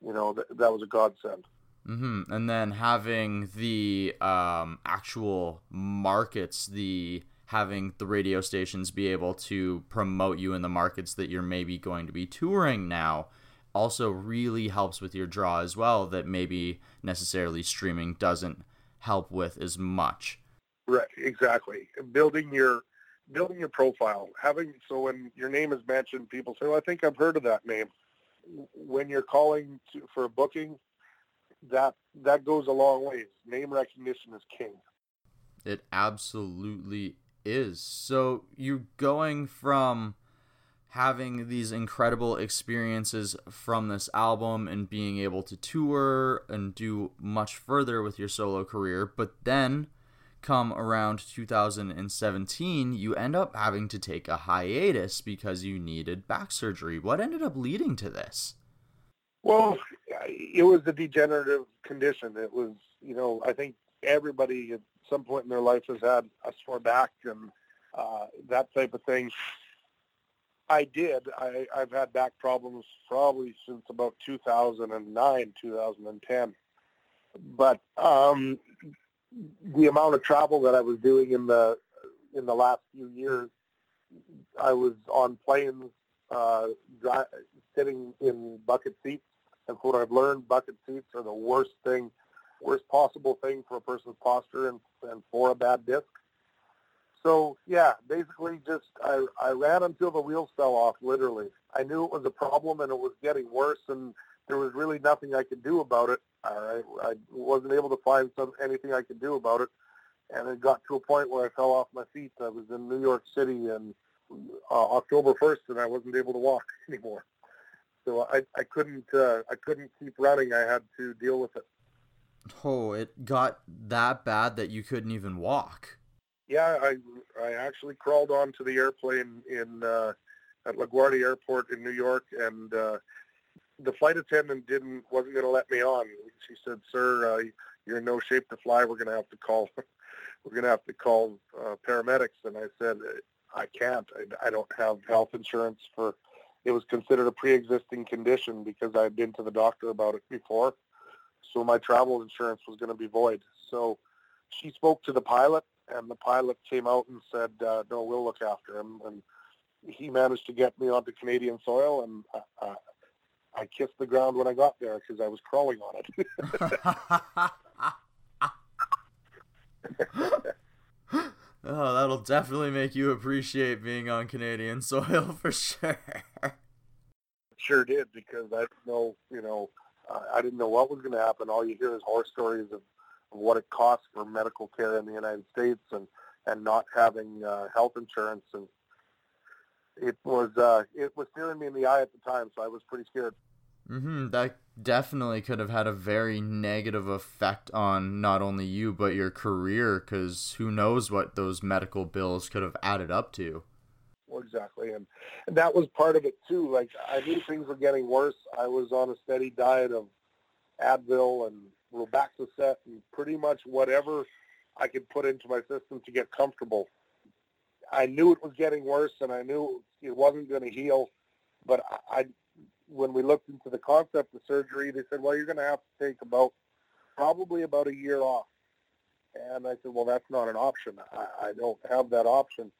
Speaker 4: you know, th- that was a godsend.
Speaker 1: Mm-hmm. And then having the um, actual markets, the having the radio stations be able to promote you in the markets that you're maybe going to be touring now also really helps with your draw as well that maybe necessarily streaming doesn't help with as much
Speaker 4: right exactly. Building your building your profile having so when your name is mentioned people say well i think i've heard of that name. When you're calling to, for a booking that that goes a long ways name recognition is king.
Speaker 1: It absolutely is. So you're going from having these incredible experiences from this album and being able to tour and do much further with your solo career, but then come around 2017, you end up having to take a hiatus because you needed back surgery. What ended up leading to this?
Speaker 4: Well, it was a degenerative condition. It was, you know, I think everybody at some point in their life has had a sore back and uh, that type of thing. I did. I, I've had back problems probably since about 2009, 2010. But um, the amount of travel that I was doing in the in the last few years, I was on planes, uh, dry, sitting in bucket seats. And from what I've learned, bucket seats are the worst thing worst possible thing for a person's posture and, and for a bad disc. So yeah, basically just I, I ran until the wheels fell off, literally. I knew it was a problem and it was getting worse and there was really nothing I could do about it. I, I wasn't able to find some anything I could do about it. And it got to a point where I fell off my feet. I was in New York City and uh, October 1st and I wasn't able to walk [LAUGHS] anymore. So I, I couldn't uh, I couldn't keep running. I had to deal with it.
Speaker 1: Oh, it got that bad that you couldn't even walk.
Speaker 4: Yeah, I I actually crawled onto the airplane in uh, at LaGuardia Airport in New York, and uh, the flight attendant didn't wasn't going to let me on. She said, "Sir, uh, you're in no shape to fly. We're going to have to call. [LAUGHS] we're going to have to call uh, paramedics." And I said, "I can't. I, I don't have health insurance for." It was considered a pre-existing condition because I had been to the doctor about it before so my travel insurance was going to be void. So she spoke to the pilot, and the pilot came out and said, uh, "No, we'll look after him." And he managed to get me onto Canadian soil, and uh, uh I kissed the ground when I got there because I was crawling on it. [LAUGHS] [LAUGHS]
Speaker 1: oh, that'll definitely make you appreciate being on Canadian soil [LAUGHS] for sure.
Speaker 4: Sure did because I know, you know, uh, I didn't know what was going to happen. All you hear is horror stories of, of what it costs for medical care in the United States and and not having uh, health insurance and it was uh, it was staring me in the eye at the time, so I was pretty scared.
Speaker 1: Mm-hmm. That definitely could have had a very negative effect on not only you but your career, because who knows what those medical bills could have added up to.
Speaker 4: Exactly, and, and that was part of it too. Like I knew things were getting worse. I was on a steady diet of Advil and Robaxacet and pretty much whatever I could put into my system to get comfortable. I knew it was getting worse, and I knew it wasn't going to heal. But I, when we looked into the concept of surgery, they said, "Well, you're going to have to take about probably about a year off." And I said, "Well, that's not an option. I, I don't have that option."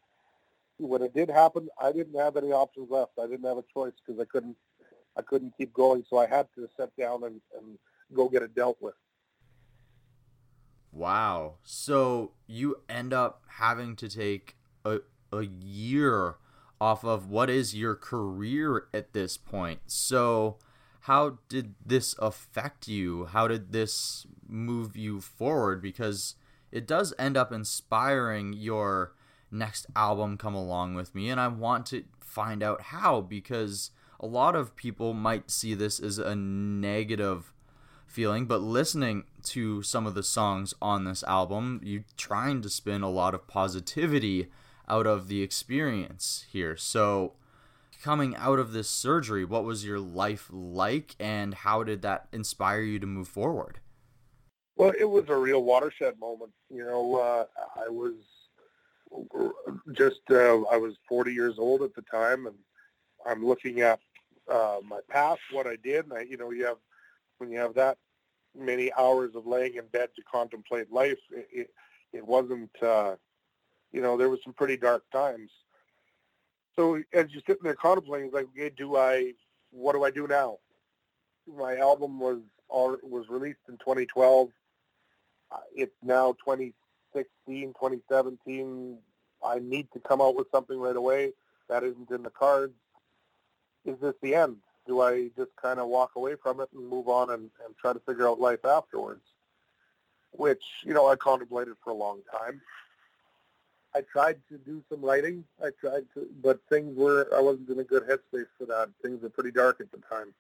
Speaker 4: When it did happen, I didn't have any options left. I didn't have a choice because I couldn't, I couldn't keep going. So I had to sit down and, and go get it dealt with.
Speaker 1: Wow. So you end up having to take a, a year off of what is your career at this point. So how did this affect you? How did this move you forward? Because it does end up inspiring your next album, Come Along With Me. And I want to find out how because a lot of people might see this as a negative feeling, but listening to some of the songs on this album, you're trying to spin a lot of positivity out of the experience here. So, coming out of this surgery, what was your life like and how did that inspire you to move forward?
Speaker 4: Well, it was a real watershed moment. You know, uh, I was just, uh, I was 40 years old at the time and I'm looking at uh, my past, what I did. And I, you know, you have, when you have that many hours of laying in bed to contemplate life, it, it, it wasn't, uh, you know, there was some pretty dark times. So as you're sitting there contemplating, like, okay, do I, what do I do now? My album was all, was released in 2012. Uh, it's now 2016, 2017. I need to come out with something right away. That isn't in the cards. Is this the end? do I just kind of walk away from it and move on and, and try to figure out life afterwards? Which, you know, I contemplated for a long time. I tried to do some writing. I tried to, but things were, I wasn't in a good headspace for that. Things were pretty dark at the time.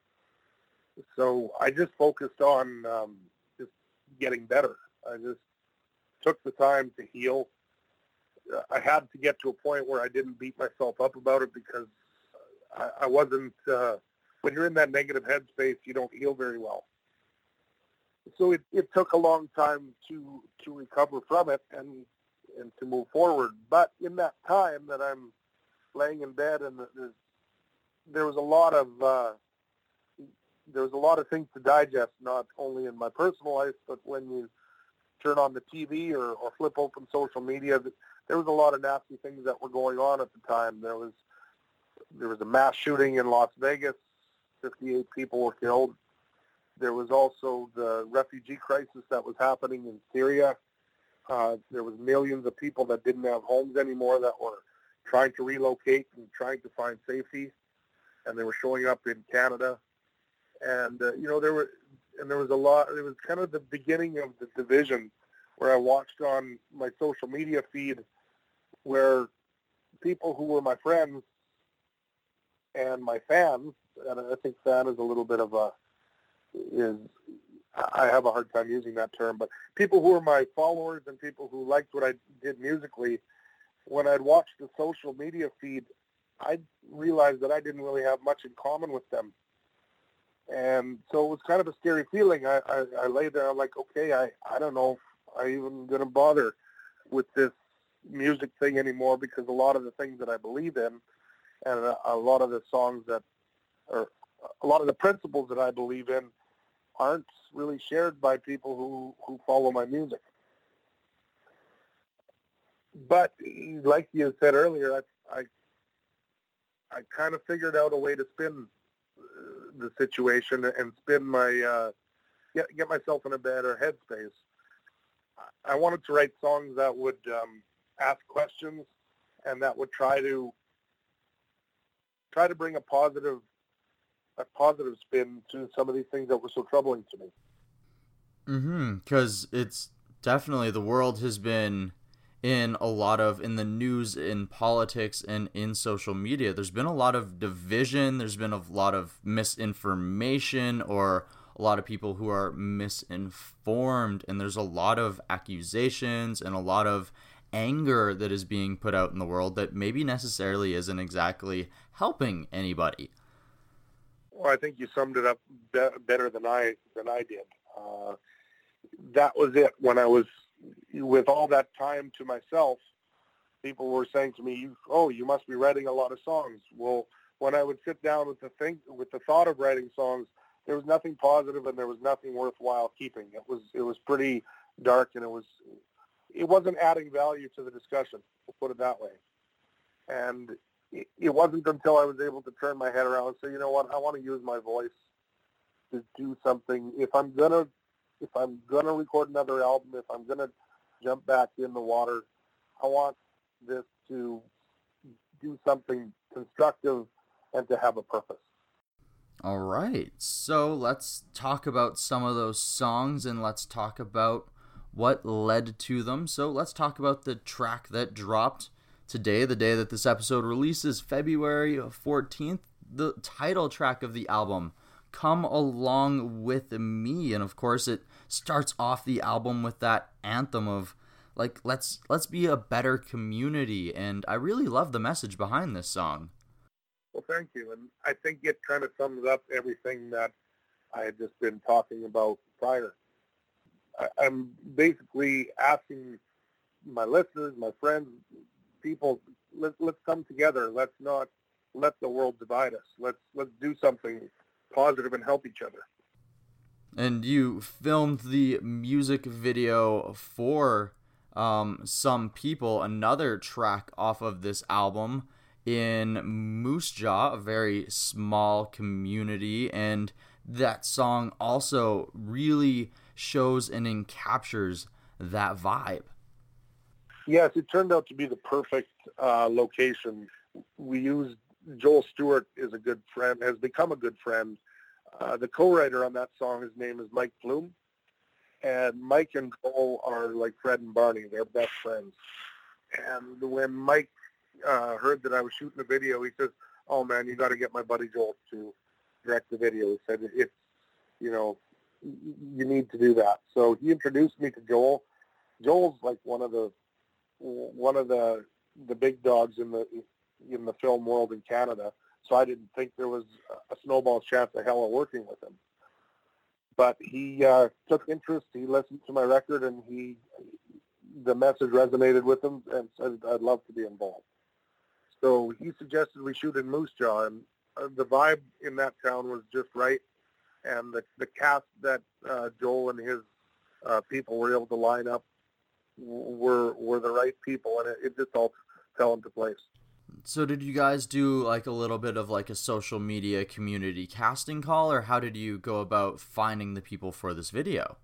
Speaker 4: So I just focused on um, just getting better. I just took the time to heal. I had to get to a point where I didn't beat myself up about it because I, I wasn't uh, when you're in that negative headspace, you don't heal very well. So it, it took a long time to to recover from it and and to move forward. But in that time that I'm laying in bed and there was a lot of uh, there was a lot of things to digest, not only in my personal life, but when you turn on the TV or, or flip open social media, there was a lot of nasty things that were going on at the time. There was there was a mass shooting in Las Vegas 58 people were killed. There was also the refugee crisis that was happening in Syria. Uh, there was millions of people that didn't have homes anymore that were trying to relocate and trying to find safety, and they were showing up in Canada. And uh, you know there were, and there was a lot. It was kind of the beginning of the division, where I watched on my social media feed, where people who were my friends and my fans and I think fan is a little bit of a is I have a hard time using that term, but people who are my followers and people who liked what I did musically, when I'd watch the social media feed, I realized that I didn't really have much in common with them. And so it was kind of a scary feeling. I, I, I lay there, I'm like, okay, I, I don't know if I even going to bother with this music thing anymore because a lot of the things that I believe in and a, a lot of the songs that or a lot of the principles that I believe in aren't really shared by people who, who follow my music. But like you said earlier, I, I, I kind of figured out a way to spin uh, the situation and spin my, uh, get, get myself in a better headspace. I wanted to write songs that would um, ask questions and that would try to try to bring a positive a positive spin to some of these things that were so troubling to me.
Speaker 1: Mm-hmm. Because it's definitely the world has been in a lot of in the news, in politics, and in social media. There's been a lot of division. There's been a lot of misinformation or a lot of people who are misinformed, and there's a lot of accusations and a lot of anger that is being put out in the world that maybe necessarily isn't exactly helping anybody.
Speaker 4: Well, I think you summed it up be- better than I than I did. Uh, that was it when I was with all that time to myself, people were saying to me, "Oh, you must be writing a lot of songs." Well, when I would sit down with the think with the thought of writing songs, there was nothing positive and there was nothing worthwhile keeping. It was it was pretty dark and it was it wasn't adding value to the discussion. We'll put it that way. And it, wasn't until I was able to turn my head around and say, you know what, I want to use my voice to do something. If I'm gonna if I'm gonna record another album, if I'm gonna jump back in the water, I want this to do something constructive and to have a purpose.
Speaker 1: All right. So let's talk about some of those songs and let's talk about what led to them. So let's talk about the track that dropped today, the day that this episode releases, February 14th, the title track of the album, Come Along With Me. And of course, it starts off the album with that anthem of like let's let's be a better community and I really love the message behind this song.
Speaker 4: Well, thank you. And I think it kind of sums up everything that I had just been talking about prior. I'm basically asking my listeners, my friends, people, let's let's come together. Let's not let the world divide us. Let's let's do something positive and help each other.
Speaker 1: And you filmed the music video for um, some people, another track off of this album in Moose Jaw, a very small community, and that song also really shows and encaptures that vibe.
Speaker 4: Yes, it turned out to be the perfect uh, location. We used Joel Stewart is a good friend, has become a good friend. Uh, the co-writer on that song, his name is Mike Plume, and Mike and Joel are like Fred and Barney; they're best friends. And when Mike uh, heard that I was shooting a video, he says, "Oh man, you got to get my buddy Joel to direct the video." He said, "It's you know you need to do that. So he introduced me to Joel. Joel's like one of the one of the the big dogs in the in the film world in Canada. So I didn't think there was a snowball's chance of hell of working with him. But he uh, took interest. He listened to my record, and he the message resonated with him, and said I'd love to be involved. So he suggested we shoot in Moose Jaw, and uh, the vibe in that town was just right and the the cast that uh, Joel and his uh, people were able to line up were were the right people, and it, it just all fell into place.
Speaker 1: So did you guys do like a little bit of like a social media community casting call, or how did you go about finding the people for this video?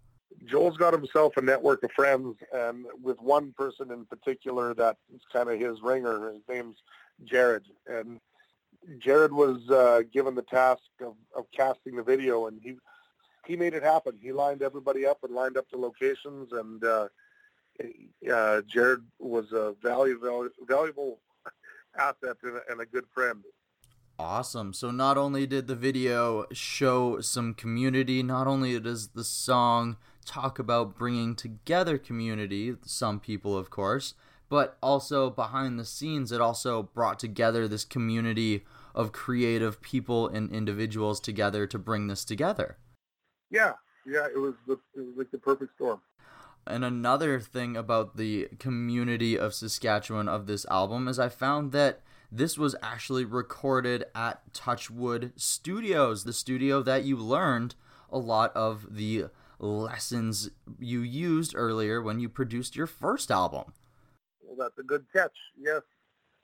Speaker 4: Joel's got himself a network of friends, and with one person in particular that is kind of his ringer. His name's Jared, and Jared was uh, given the task of, of casting the video, and he he made it happen. He lined everybody up and lined up the locations, and uh, uh, Jared was a valuable valuable asset and a, and a good friend.
Speaker 1: Awesome. So not only did the video show some community, not only does the song talk about bringing together community, some people of course, but also behind the scenes, it also brought together this community of creative people and individuals together to bring this together.
Speaker 4: Yeah, yeah, it was, the, it was like the perfect storm.
Speaker 1: And another thing about the community of Saskatchewan of this album is I found that this was actually recorded at Touchwood Studios, the studio that you learned a lot of the lessons you used earlier when you produced your first album.
Speaker 4: Well, that's a good catch. Yes,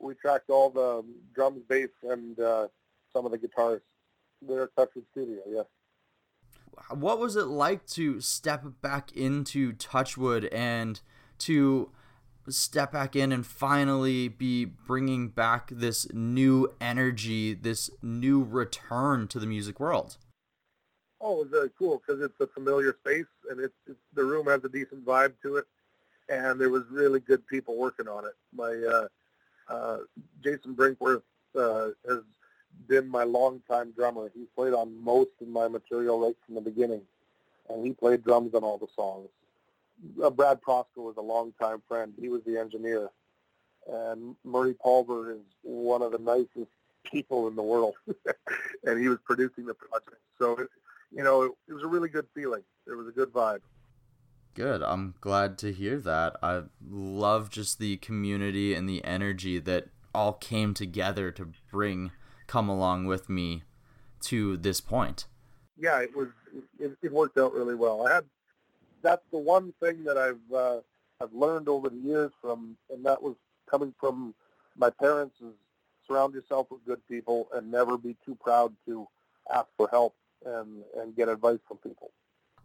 Speaker 4: we tracked all the drums, bass, and uh, some of the guitars there at Touchwood Studio. Yes.
Speaker 1: What was it like to step back into Touchwood and to step back in and finally be bringing back this new energy, this new return to the music world?
Speaker 4: Oh, it was very cool because it's a familiar space and it's, it's the room has a decent vibe to it, and there was really good people working on it. My uh, uh, Jason Brinkworth uh, has been my longtime drummer. He's played on most of my material right from the beginning, and he played drums on all the songs. Uh, Brad Prosko was a longtime friend. He was the engineer. And Murray Pulver is one of the nicest people in the world, [LAUGHS] and he was producing the project. So, it, you know, it, it was a really good feeling. It was a good vibe.
Speaker 1: Good. I'm glad to hear that. I love just the community and the energy that all came together to bring come along with me to this point.
Speaker 4: Yeah, it was it, it worked out really well. I had that's the one thing that I've uh, I've learned over the years from, and that was coming from my parents is surround yourself with good people and never be too proud to ask for help and and get advice from people.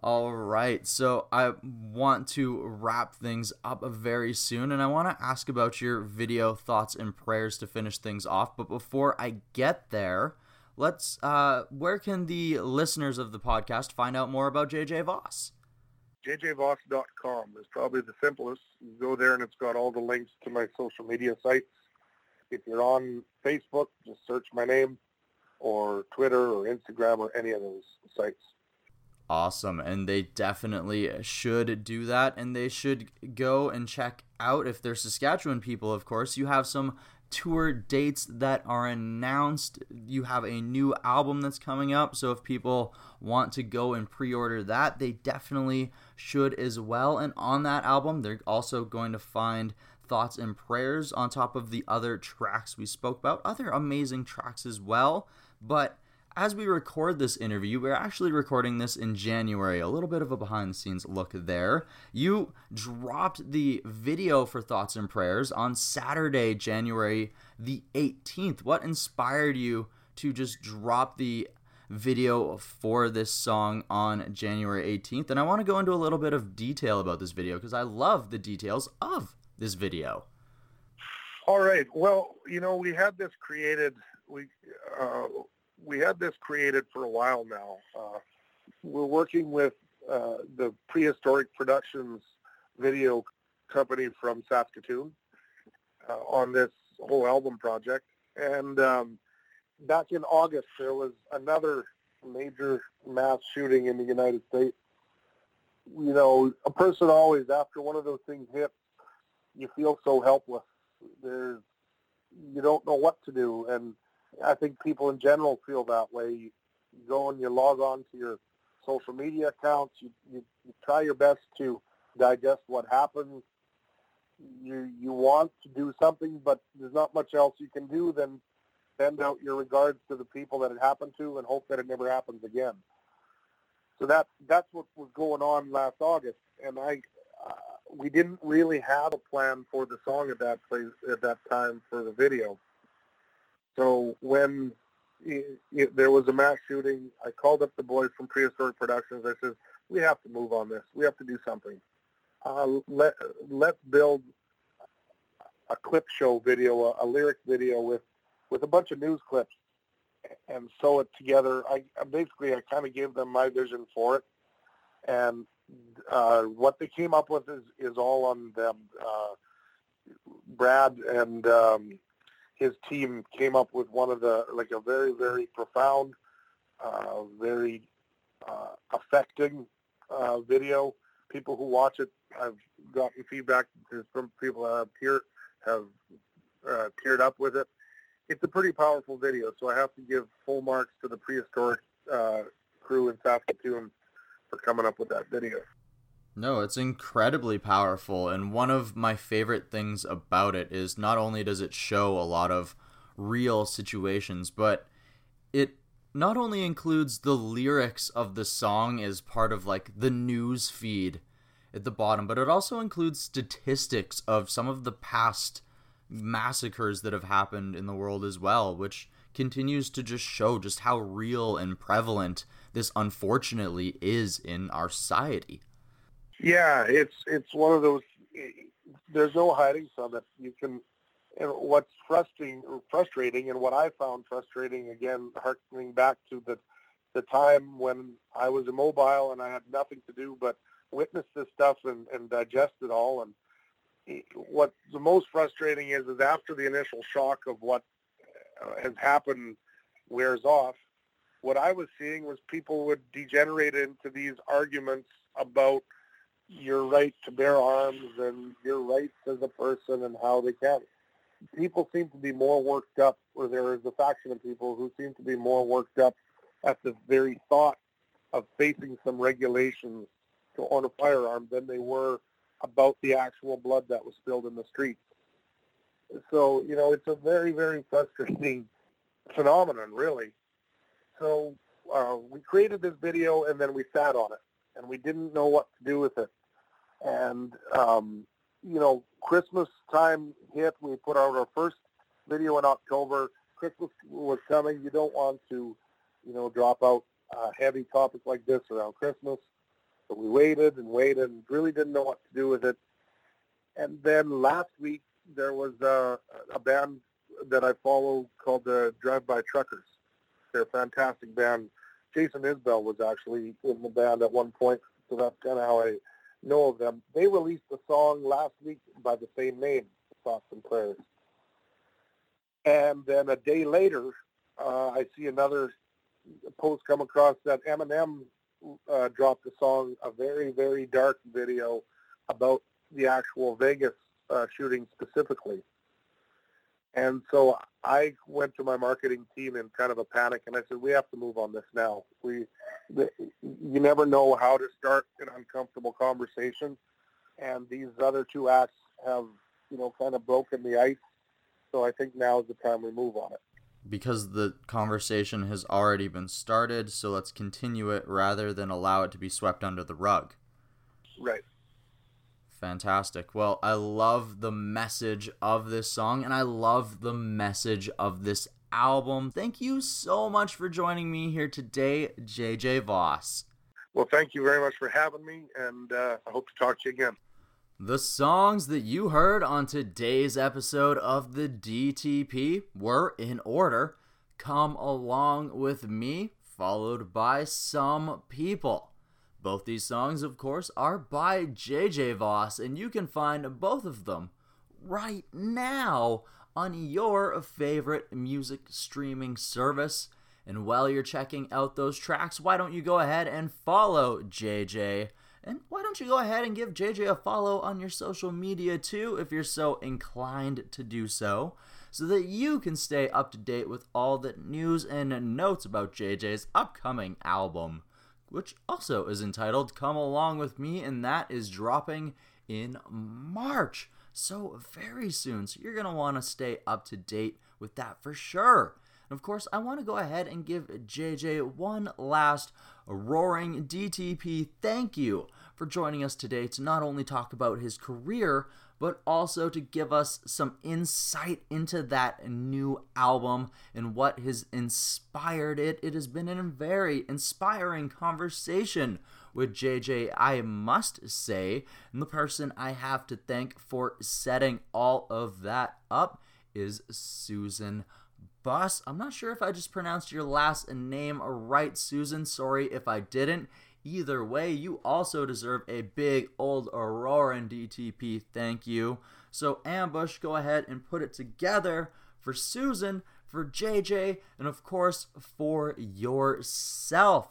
Speaker 1: All right, so I want to wrap things up very soon, and I want to ask about your video thoughts and prayers to finish things off. But before I get there, let's. Uh, where can the listeners of the podcast find out more about JJ Voss?
Speaker 4: JJVoss.com is probably the simplest. You go there, and it's got all the links to my social media sites. If you're on Facebook, just search my name, or Twitter, or Instagram, or any of those sites
Speaker 1: awesome and they definitely should do that and they should go and check out if they're Saskatchewan people of course. You have some tour dates that are announced. You have a new album that's coming up so if people want to go and pre-order that they definitely should as well. And on that album they're also going to find thoughts and prayers on top of the other tracks we spoke about other amazing tracks as well. But as we record this interview, we're actually recording this in January. A little bit of a behind the scenes look there. You dropped the video for Thoughts and Prayers on Saturday, January the 18th. What inspired you to just drop the video for this song on January 18th? And I want to go into a little bit of detail about this video because I love the details of this video.
Speaker 4: All right. Well, you know, we had this created. We uh, we had this created for a while now. Uh, we're working with uh, the Prehistoric Productions video company from Saskatoon uh, on this whole album project. And um, back in August, there was another major mass shooting in the United States. You know, a person always, after one of those things hits, you feel so helpless. There's, you don't know what to do. And I think people in general feel that way. You, go and you log on to your social media accounts. You, you, you try your best to digest what happened. You you want to do something, but there's not much else you can do than send out your regards to the people that it happened to and hope that it never happens again. So that that's what was going on last August, and I uh, we didn't really have a plan for the song at that place at that time for the video. So when it, it, there was a mass shooting, I called up the boys from Prehistoric Productions. I said, we have to move on this. We have to do something. Uh, let, let's build a clip show video, a, a lyric video with, with a bunch of news clips and sew it together. I, basically, I kind of gave them my vision for it. And uh, what they came up with is, is all on them. Uh, Brad and um, his team came up with one of the like a very very profound, uh, very uh, affecting uh, video. People who watch it, I've gotten feedback from people that have teared have uh, teared up with it. It's a pretty powerful video, so I have to give full marks to the prehistoric uh, crew in Saskatoon for coming up with that video.
Speaker 1: No, it's incredibly powerful. And one of my favorite things about it is not only does it show a lot of real situations, but it not only includes the lyrics of the song as part of like the news feed at the bottom, but it also includes statistics of some of the past massacres that have happened in the world as well, which continues to just show just how real and prevalent this unfortunately is in our society.
Speaker 4: Yeah, it's it's one of those. There's no hiding from it. You can. And what's frustrating, frustrating, and what I found frustrating again, harkening back to the the time when I was immobile and I had nothing to do but witness this stuff and, and digest it all. And what the most frustrating is, is after the initial shock of what uh, has happened wears off, what I was seeing was people would degenerate into these arguments about your right to bear arms and your rights as a person and how they can. People seem to be more worked up, or there is a faction of people who seem to be more worked up at the very thought of facing some regulations to own a firearm than they were about the actual blood that was spilled in the streets. So, you know, it's a very, very frustrating phenomenon, really. So uh, we created this video and then we sat on it and we didn't know what to do with it. And, um, you know, Christmas time hit. We put out our first video in October. Christmas was coming. You don't want to, you know, drop out a heavy topic like this around Christmas. But we waited and waited and really didn't know what to do with it. And then last week there was a, a band that I follow called the Drive By Truckers. They're a fantastic band. Jason Isbell was actually in the band at one point, so that's kind of how I know of them. They released a song last week by the same name, Thoughts and Prayers. And then a day later, uh, I see another post come across that Eminem uh, dropped a song, a very, very dark video about the actual Vegas uh, shooting specifically. And so I went to my marketing team in kind of a panic, and I said, "We have to move on this now. We, the, you never know how to start an uncomfortable conversation, and these other two acts have, you know, kind of broken the ice. So I think now is the time we move on it."
Speaker 1: Because the conversation has already been started, so let's continue it rather than allow it to be swept under the rug.
Speaker 4: Right.
Speaker 1: Fantastic. Well, I love the message of this song and I love the message of this album. Thank you so much for joining me here today, JJ Voss.
Speaker 4: Well, thank you very much for having me, and uh, I hope to talk to you again.
Speaker 1: The songs that you heard on today's episode of the DTP were in order Come Along With Me, followed by Some People. Both these songs, of course, are by JJ Voss, and you can find both of them right now on your favorite music streaming service. And while you're checking out those tracks, why don't you go ahead and follow JJ? And why don't you go ahead and give JJ a follow on your social media too, if you're so inclined to do so, so that you can stay up to date with all the news and notes about JJ's upcoming album which also is entitled Come Along With Me, and that is dropping in March. So, very soon. So, you're going to want to stay up to date with that for sure. And of course, I want to go ahead and give JJ one last roaring DTP thank you for joining us today to not only talk about his career, but also to give us some insight into that new album and what has inspired it. It has been a very inspiring conversation with JJ, I must say. And the person I have to thank for setting all of that up is Susan Buss. I'm not sure if I just pronounced your last name right, Susan. Sorry if I didn't. Either way, you also deserve a big old Auroran DTP thank you. So, Ambush, go ahead and put it together for Susan, for JJ, and of course for yourself.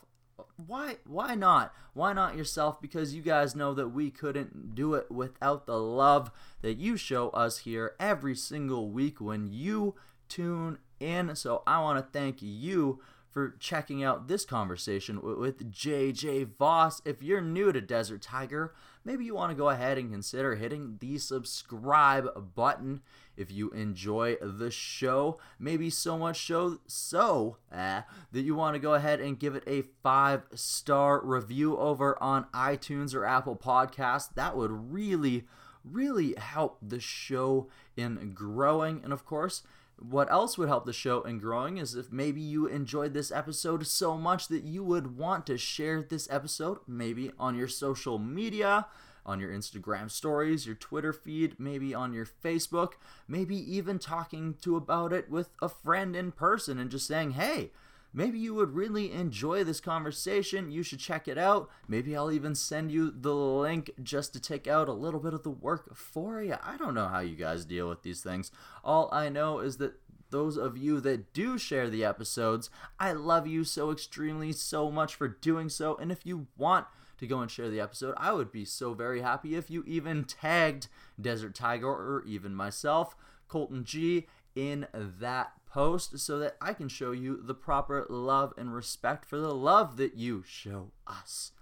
Speaker 1: Why why not? Why not yourself? Because you guys know that we couldn't do it without the love that you show us here every single week when you tune in. So I want to thank you for checking out this conversation with JJ Voss. If you're new to Desert Tiger, maybe you want to go ahead and consider hitting the subscribe button if you enjoy the show. Maybe so much so so uh, that you want to go ahead and give it a five star review over on iTunes or Apple Podcasts. That would really, really help the show in growing. And of course, what else would help the show in growing is if maybe you enjoyed this episode so much that you would want to share this episode, maybe on your social media, on your Instagram stories, your Twitter feed, maybe on your Facebook, maybe even talking to about it with a friend in person and just saying, hey, maybe you would really enjoy this conversation. You should check it out. Maybe I'll even send you the link just to take out a little bit of the work for you. I don't know how you guys deal with these things. All I know is that those of you that do share the episodes, I love you so extremely so much for doing so. And if you want to go and share the episode, I would be so very happy if you even tagged Desert Tiger or even myself, Colton G, in that post so that I can show you the proper love and respect for the love that you show us.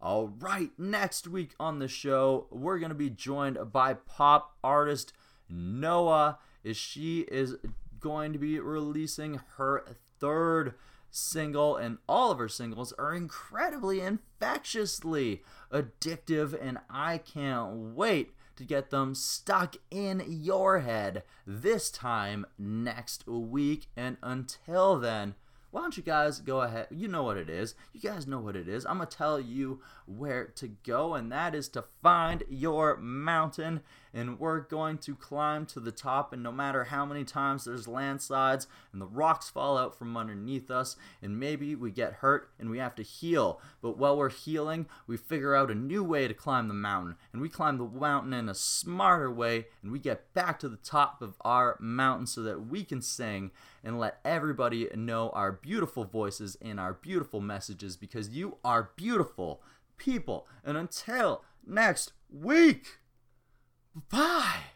Speaker 1: All right, next week on the show, we're going to be joined by pop artist Noah as she is going to be releasing her third single and all of her singles are incredibly infectiously addictive and I can't wait to get them stuck in your head this time next week and until then why don't you guys go ahead? You know what it is. You guys know what it is. I'm going to tell you where to go, and that is to find your mountain. And we're going to climb to the top, and no matter how many times there's landslides and the rocks fall out from underneath us, and maybe we get hurt and we have to heal. But while we're healing, we figure out a new way to climb the mountain, and we climb the mountain in a smarter way, and we get back to the top of our mountain so that we can sing and let everybody know our beautiful voices and our beautiful messages because you are beautiful people. And until next week, bye.